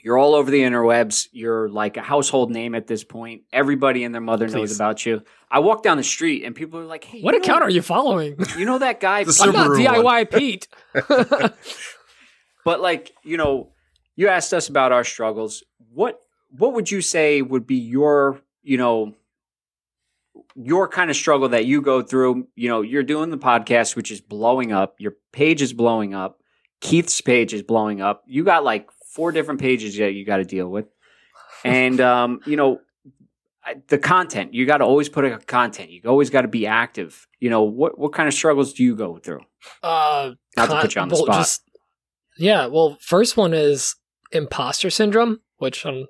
you're all over the interwebs. You're like a household name at this point. Everybody and their mother knows about you. I walk down the street and people are like, "Hey, What account know, are you following? You know that guy? *laughs* The I'm not Subaru DIY Pete. *laughs* *laughs* But like, you know, you asked us about our struggles. What what would you say would be your, you know, your kind of struggle that you go through? You know, you're doing the podcast which is blowing up. Your page is blowing up. Keith's page is blowing up. You got like four different pages that you got to deal with. And um, you know, the content, you got to always put a content. You always got to be active. You know, what what kind of struggles do you go through? Uh, Not to put you on the well, spot. yeah, well, first one is imposter syndrome, which um, I don't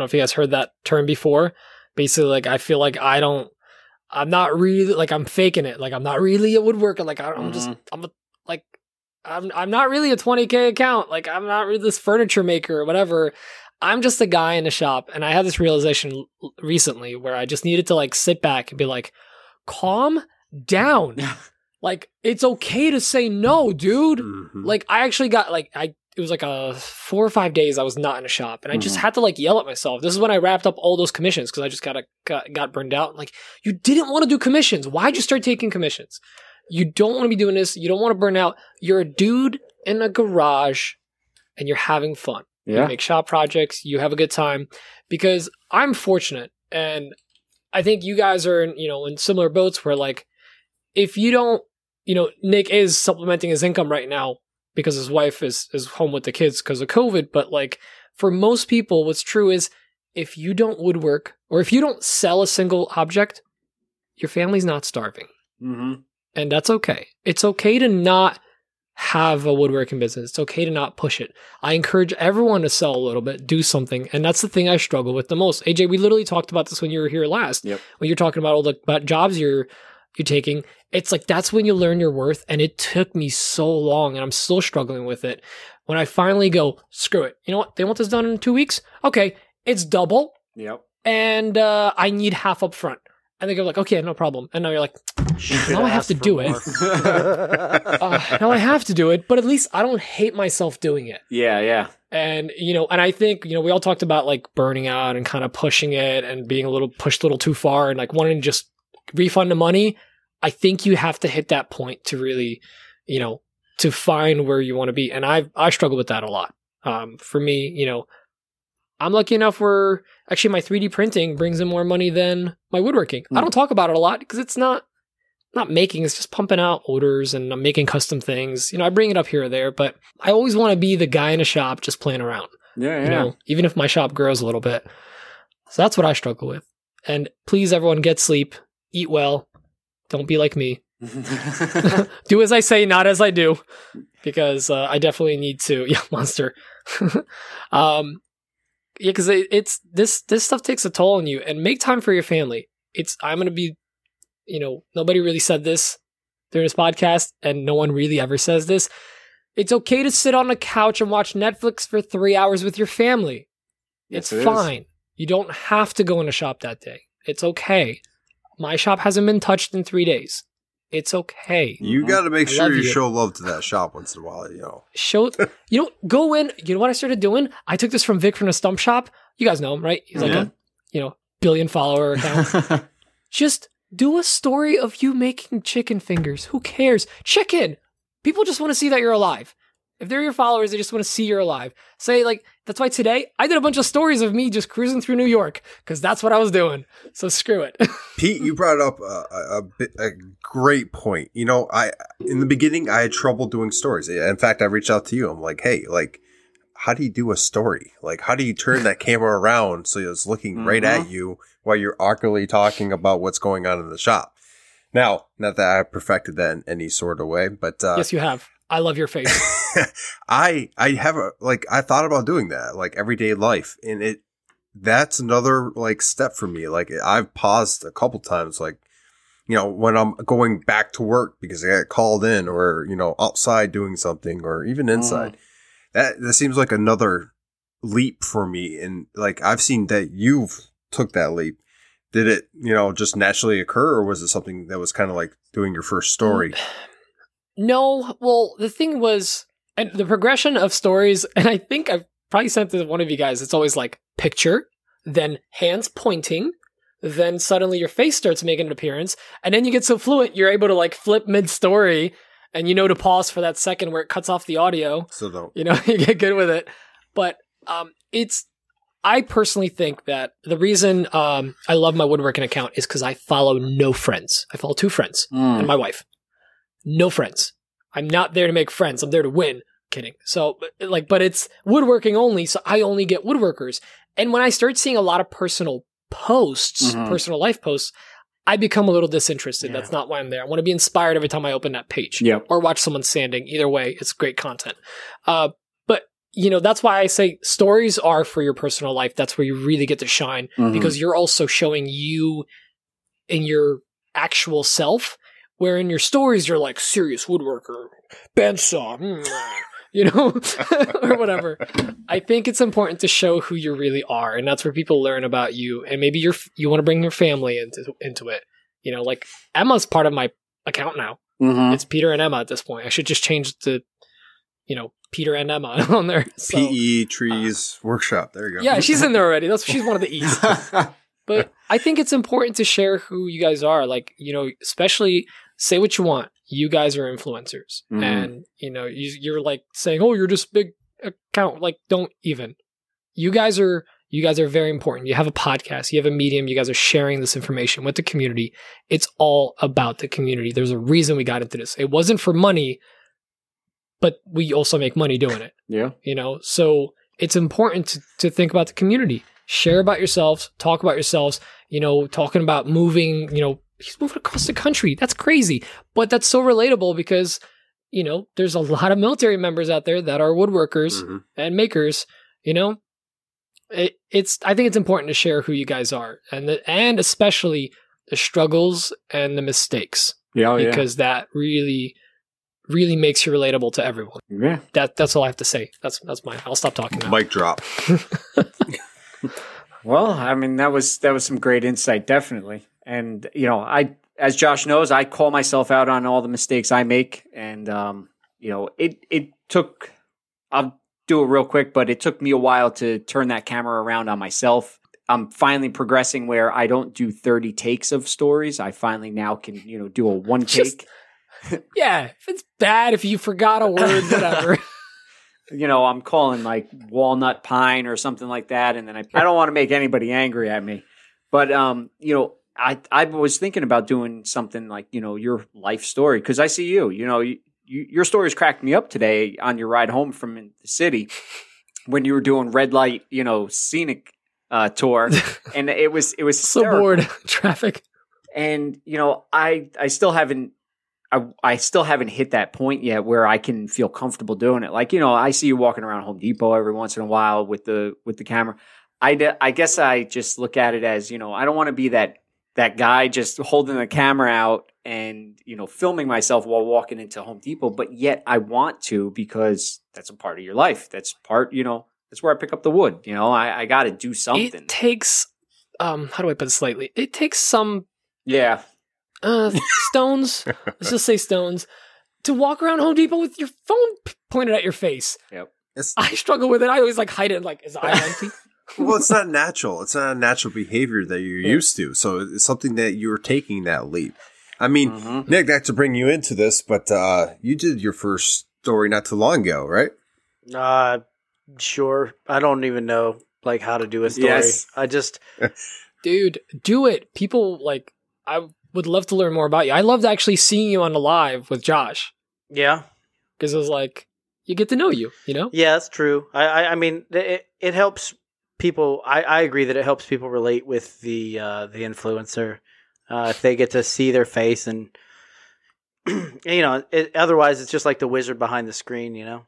know if you guys heard that term before. Basically, like I feel like I don't, I'm not really like I'm faking it. Like I'm not really a woodworker. Like I, I'm just, Mhm. I'm a, I'm I'm not really a 20k account. Like I'm not really this furniture maker or whatever. I'm just a guy in a shop, and I had this realization recently where I just needed to like sit back and be like, calm down. *laughs* like it's okay to say no, dude Mhm. like I actually got like I it was like a four or five days I was not in a shop and I just Mhm. had to like yell at myself. This is when I wrapped up all those commissions because I just got, a, got got burned out. Like you didn't want to do commissions. Why'd you start taking commissions? You don't want to be doing this. You don't want to burn out. You're a dude in a garage and you're having fun. You Yeah. make shop projects. You have a good time because I'm fortunate and I think you guys are in, you know, in similar boats where like if you don't, you know, Nick is supplementing his income right now because his wife is is home with the kids because of COVID, but like for most people what's true is if you don't woodwork or if you don't sell a single object, your family's not starving. Mm-hmm. And that's okay. It's okay to not have a woodworking business. It's okay to not push it. I encourage everyone to sell a little bit, do something. And that's the thing I struggle with the most. AJ, we literally talked about this when you were here last. Yep. When you're talking about all the about jobs you're you're taking, it's like that's when you learn your worth. And it took me so long and I'm still struggling with it. When I finally go, screw it. You know what? They want this done in two weeks? Okay, it's double Yep. and uh, I need half up front. And they go like, okay, no problem. And now you're like, Now I have to for do it. *laughs* uh, now I have to do it, but at least I don't hate myself doing it. Yeah, yeah. And you know, and I think you know, we all talked about like burning out and kind of pushing it and being a little pushed a little too far and like wanting to just refund the money. I think you have to hit that point to really, you know, to find where you want to be. And I I struggle with that a lot. Um, for me, you know, I'm lucky enough where actually my 3D printing brings in more money than my woodworking. I Hmm. don't talk about it a lot because it's not not making, it's just pumping out orders and I'm making custom things. You know, I bring it up here or there, but I always want to be the guy in a shop just playing around. Yeah, yeah. You know, even if my shop grows a little bit. So that's what I struggle with. And please, everyone, get sleep, eat well, don't be like me. *laughs* *laughs* do as I say, not as I do, because uh, I definitely need to. *laughs* Yeah, monster. um, yeah, because it, it's this this stuff takes a toll on you, and make time for your family. It's I'm gonna be, you know, nobody really said this during this podcast, and no one really ever says this. It's okay to sit on a couch and watch Netflix for three hours with your family. Yes, it's it is. fine. You don't have to go in a shop that day. It's okay. My shop hasn't been touched in three days. It's okay. You mm-hmm. got to make I sure you you. show love to that shop once in a while. You know, Show *laughs* you know, go in. You know what I started doing? I took this from Vic from the Stump Shop. You guys know him, right? He's like Yeah. a you know billion follower account. *laughs* just do a story of you making chicken fingers. Who cares? Chicken. People just want to see that you're alive. If they're your followers, they just want to see you're alive. Say like that's why today I did a bunch of stories of me just cruising through New York because that's what I was doing. So screw it. *laughs* Pete, you brought up a, a, a, great point. You know, I in the beginning I had trouble doing stories. In fact, I reached out to you. I'm like, hey, like, how do you do a story? Like, how do you turn that camera *laughs* around so it's looking right at you while you're awkwardly talking about what's going on in the shop? Now, not that I perfected that in any sort of way, but uh, yes, you have. I love your face. *laughs* I I have a like I thought about doing that like everyday life and it that's another like step for me like I've paused a couple times like you know when I'm going back to work because I got called in or you know outside doing something or even inside that that seems like another leap for me and like I've seen that you've took that leap did it you know just naturally occur or was it something that was kind of like doing your first story *sighs* No, well, the thing was, and the progression of stories, and I think I've probably sent to one of you guys. It's always like picture, then hands pointing, then suddenly your face starts making an appearance, and then you get so fluent you're able to like flip mid story, and you know to pause for that second where it cuts off the audio. so don't You know, *laughs* you get good with it. But um, it's I personally think that the reason um, I love my woodworking account is because I follow no friends. I follow two friends and my wife. No friends. I'm not there to make friends. I'm there to win. Kidding. So, but, like, but it's woodworking only. So I only get woodworkers. And when I start seeing a lot of personal posts, Mhm. personal life posts, I become a little disinterested. Yeah. That's not why I'm there. I want to be inspired every time I open that page Yep. or watch someone sanding. Either way, it's great content. Uh, but you know, that's why I say stories are for your personal life. That's where you really get to shine Mhm. because you're also showing you in your actual self. Where in your stories you're like serious woodworker, bandsaw, mm, *laughs* you know, *laughs* or whatever. I think it's important to show who you really are, and that's where people learn about you. And maybe you're you want to bring your family into into it. You know, like Emma's part of my account now. Mhm. It's Peter and Emma at this point. I should just change the, you know, Peter and Emma *laughs* on there. So, PE trees workshop there you go yeah, she's in there already. That's she's one of the E's. But I think it's important to share who you guys are. Like, you know, especially say what you want. You guys are influencers. Mhm. And, you know, you, you're like saying, oh, you're just big account. Like, don't even. You guys are. You guys are very important. You have a podcast, you have a medium, you guys are sharing this information with the community. It's all about the community. There's a reason we got into this. It wasn't for money, but we also make money doing it yeah. you know so it's important to, to think about the community share about yourselves talk about yourselves you know talking about moving you know he's moving across the country that's crazy but that's so relatable because you know there's a lot of military members out there that are woodworkers Mhm. and makers you know it, it's i think it's important to share who you guys are and the, and especially the struggles and the mistakes Yeah. Oh, yeah. because that really really makes you relatable to everyone yeah. that that's all I have to say. That's that's mine. I'll stop talking now. mic drop *laughs* *laughs* Well, I mean that was that was some great insight, definitely. And you know, I as Josh knows, I call myself out on all the mistakes I make, and um, you know, it it took. I'll do it real quick, but it took me a while to turn that camera around on myself. I'm finally progressing where I don't do 30 takes of stories. I finally now can, you know, do a one Just- take. *laughs* Yeah, if it's bad, if you forgot a word, whatever. *laughs* *laughs* you know, I'm calling like walnut pine or something like that, and then I I don't want to make anybody angry at me, but um, you know, I I was thinking about doing something like you know your life story because I see you. You know, you, you, your stories cracked me up today on your ride home from the city when you were doing red light, you know, scenic uh, tour, *laughs* and it was it was So hysterical. bored. *laughs* Traffic. and you know i i still haven't I, I still haven't hit that point yet where I can feel comfortable doing it. Like you know, I see you walking around Home Depot every once in a while with the with the camera. I, d- I guess I just look at it as you know I don't want to be that that guy just holding the camera out and you know filming myself while walking into Home Depot, but yet I want to because that's a part of your life. That's part you know that's where I pick up the wood. You know, I, I got to do something. It takes um how do I put it slightly? It takes some yeah, uh *laughs* stones. let's just say stones to walk around Home Depot with your phone p- pointed at your face. It's, I struggle with it. I always like hide it. Like, is the eye *laughs* empty? Well, it's not natural. It's not a natural behavior that you're used to. So it's something that you're taking that leap. I mean, Mhm. Nick, not to bring you into this, but uh, you did your first story not too long ago, right? Uh, sure. I don't even know like how to do a story. Yes. I just *laughs* Dude, do it. People like. I would love to learn more about you. I loved actually seeing you on the live with Josh yeah because it was like you get to know you. You know. yeah that's true. I I, I mean it it helps people. I I agree that it helps people relate with the uh the influencer uh, if they get to see their face and. *clears throat* you know, it, otherwise it's just like the wizard behind the screen. You know.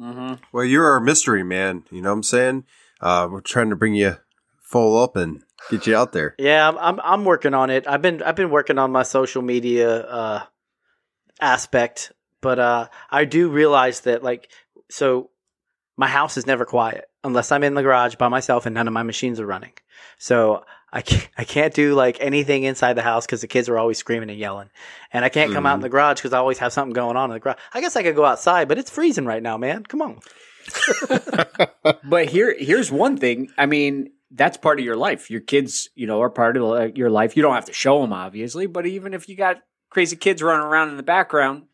mm-hmm. Well, you're our mystery man. You know what I'm saying? Uh, we're trying to bring you full up and get you out there. Yeah, I'm, I'm I'm working on it. I've been I've been working on my social media uh, aspect, but uh, I do realize that like so my house is never quiet unless I'm in the garage by myself and none of my machines are running. So I *laughs* can't, I can't do like anything inside the house because the kids are always screaming and yelling, and I can't come out in the garage because I always have something going on in the garage. I guess I could go outside, but it's freezing right now, man. Come on. *laughs* But here, here's one thing. I mean, that's part of your life. Your kids, you know, are part of uh, your life. You don't have to show them, obviously, but even if you got crazy kids running around in the background,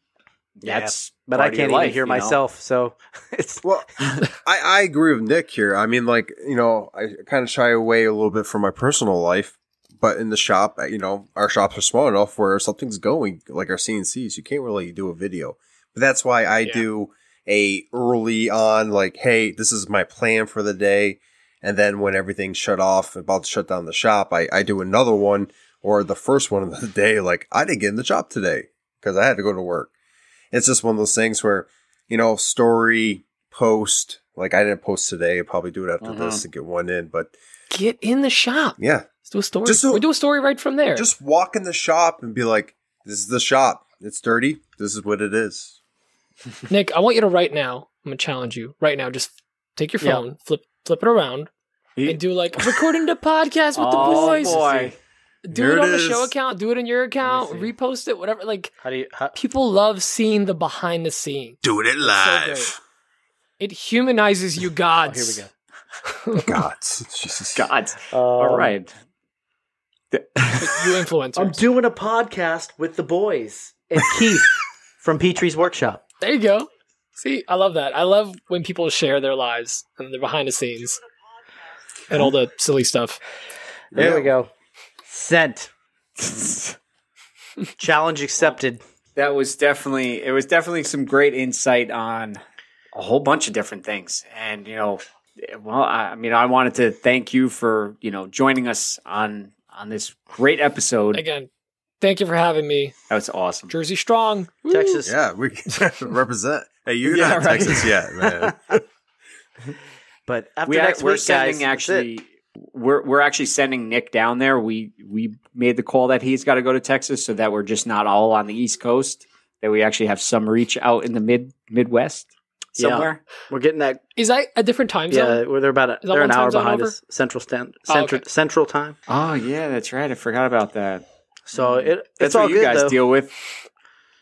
Yeah, that's But I can't even life, hear you know? myself, so *laughs* it's Well, I, I agree with Nick here. I mean, like, you know, I kind of shy away a little bit from my personal life, but in the shop, you know, our shops are small enough where something's going, like our CNCs, you can't really do a video. But that's why I Yeah. do a early on, like, hey, this is my plan for the day. And then when everything's shut off, about to shut down the shop, I, I do another one or the first one of the *laughs* day, like, I didn't get in the shop today because I had to go to work. It's just one of those things where, you know, story, post, like I didn't post today. I'll probably do it after Mhm. this to get one in. But Get in the shop. yeah, Let's do a story. Just so- we do a story right from there. just walk in the shop and be like, this is the shop. It's dirty. This is what it is. *laughs* Nick, I want you to right now. I'm gonna challenge you right now. Just take your Yeah. phone, flip flip it around, He- and do like recording the podcast with the Oh, boys. boy. Do Here it it on the show account. Do it in your account. Repost it. Whatever. Like how do you how, people love seeing the behind the scenes. Doing it live. It humanizes you, *laughs* oh, gods. here we go. God, *laughs* Jesus. God. Um, All right. *laughs* You influencers. I'm doing a podcast with the boys and Keith from Petrie's Workshop. there you go. See, I love that. I love when people share their lives and their behind the scenes and all the silly stuff. There Yeah. we go. Sent. Challenge accepted. that was definitely it was definitely some great insight on a whole bunch of different things and you know well i, I mean i wanted to thank you for you know joining us on on this great episode Again, thank you for having me. that was awesome Jersey strong. Woo. Texas. Yeah, we *laughs* represent. Hey, you're Yeah, not in right. Texas yet, man. *laughs* But after we next we're week, sending guys, that's it. actually we're we're actually sending Nick down there. We we made the call that he's got to go to Texas so that we're just not all on the East Coast. That we actually have some reach out in the mid Midwest Yeah. somewhere. we're getting that. Is that a different time zone? Yeah, where they're about a, they're an hour behind over? us. Central stand, Oh, central, okay. central time. Oh yeah, that's right. I forgot about that. So it, That's it's what all you good guys though. deal with.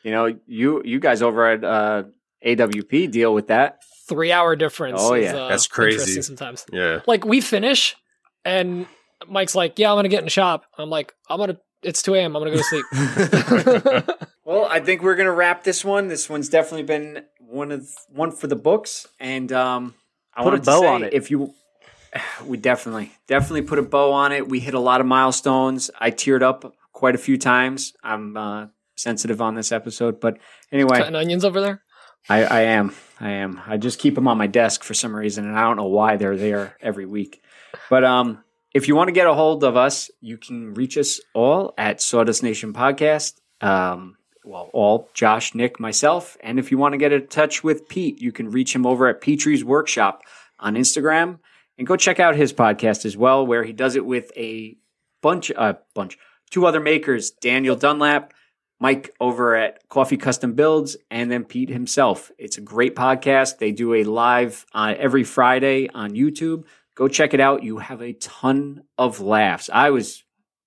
You know, you you guys over at uh, AWP deal with that. Three hour difference. Oh, is, yeah. uh, That's crazy. Sometimes, Yeah. like we finish, and Mike's like, "Yeah, I'm gonna get in the shop." I'm like, "I'm gonna." It's 2 a.m. I'm gonna go to sleep. *laughs* *laughs* Well, I think we're gonna wrap this one. This one's definitely been one of one for the books, and um, I Put a wanted to bow say, on it. If you *sighs* we definitely, definitely put a bow on it. We hit a lot of milestones. I teared up quite a few times. I'm uh, sensitive on this episode, but anyway, Cutting onions over there. I, I am. I am. I just keep them on my desk for some reason, and I don't know why they're there every week. But um, if you want to get a hold of us, you can reach us all at Sawdust Nation Podcast. Um, well, all Josh, Nick, myself, and if you want to get in touch with Pete, you can reach him over at Petrie's Workshop on Instagram, and go check out his podcast as well, where he does it with a bunch, a bunch, two other makers, Daniel Dunlap. Mike over at Coffee Custom Builds, and then Pete himself. It's a great podcast. They do a live uh, every Friday on YouTube. Go check it out. You have a ton of laughs. I was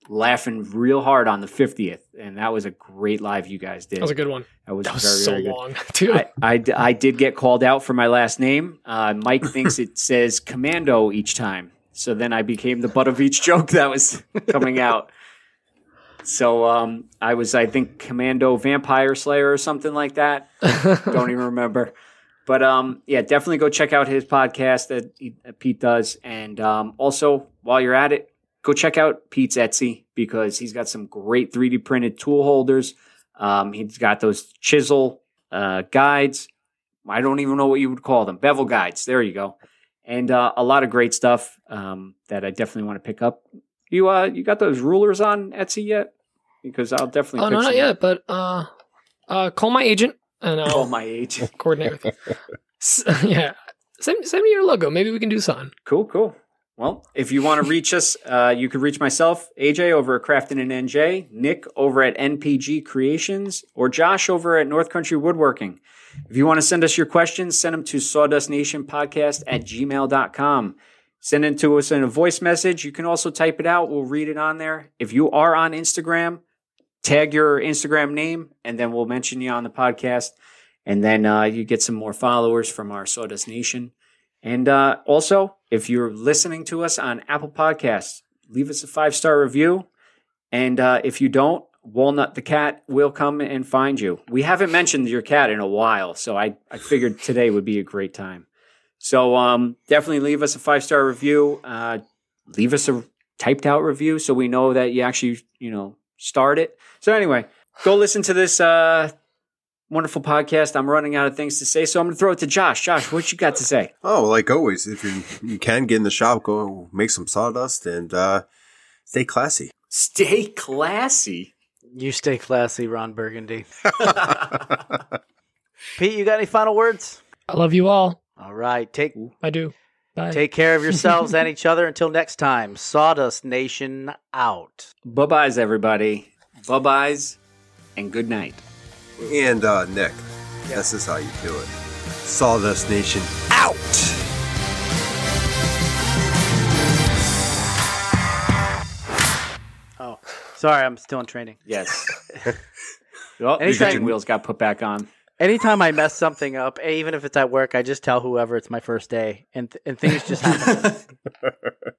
laughing real hard on the 50th, and that was a great live you guys did. That was a good one. That was, That was very, so very good. long, *laughs* too. I, I, I did get called out for my last name. Uh, Mike *laughs* thinks it says Commando each time. So then I became the butt of each *laughs* joke that was coming out. So um, I was, I think, Commando Vampire Slayer or something like that. Don't even remember. But um, yeah, definitely go check out his podcast that, he, that Pete does. And um, also, while you're at it, go check out Pete's Etsy because he's got some great 3D printed tool holders. Um, he's got those chisel uh, guides. I don't even know what you would call them. Bevel guides. There you go. And uh, a lot of great stuff um, that I definitely want to pick up. You uh, you got those rulers on Etsy yet? Because I'll definitely. Oh, no, not yet. up. But uh, uh, call my agent and I'll *laughs* my age. coordinate with you. *laughs* S- *laughs* yeah, send send me your logo. Maybe we can do something. Cool, cool. Well, if you want to reach us, uh, you can reach myself, AJ, over at Crafton and NJ, Nick over at NPG Creations, or Josh over at North Country Woodworking. If you want to send us your questions, send them to sawdustnationpodcast at gmail.com. Send it to us in a voice message. You can also type it out. We'll read it on there. If you are on Instagram, tag your Instagram name, and then we'll mention you on the podcast. And then uh, you get some more followers from our Sawdust Nation. And uh, also, if you're listening to us on Apple Podcasts, leave us a five star review. And uh, if you don't, Walnut the cat will come and find you. We haven't mentioned your cat in a while, so I, I figured today would be a great time. So um, definitely leave us a five star review. Uh, leave us a typed out review so we know that you actually you know start it. So anyway, go listen to this uh, wonderful podcast. I'm running out of things to say, so I'm going to throw it to Josh. Josh, what you got to say? Oh, like always, if you you can get in the shop, go make some sawdust and uh, stay classy. Stay classy. You stay classy, Ron Burgundy. *laughs* *laughs* Pete, you got any final words? I love you all. All right, take I do. Bye. take care of yourselves *laughs* and each other. Until next time, Sawdust Nation out. Bye byes, everybody. Bye byes, and good night. And uh, Nick, this is how you do it. Sawdust Nation out. Oh, sorry, I'm still in training. Yes. *laughs* your Anytime- engine wheels got put back on. Anytime I mess something up, even if it's at work, I just tell whoever it's my first day, and th- and things just happen. *laughs*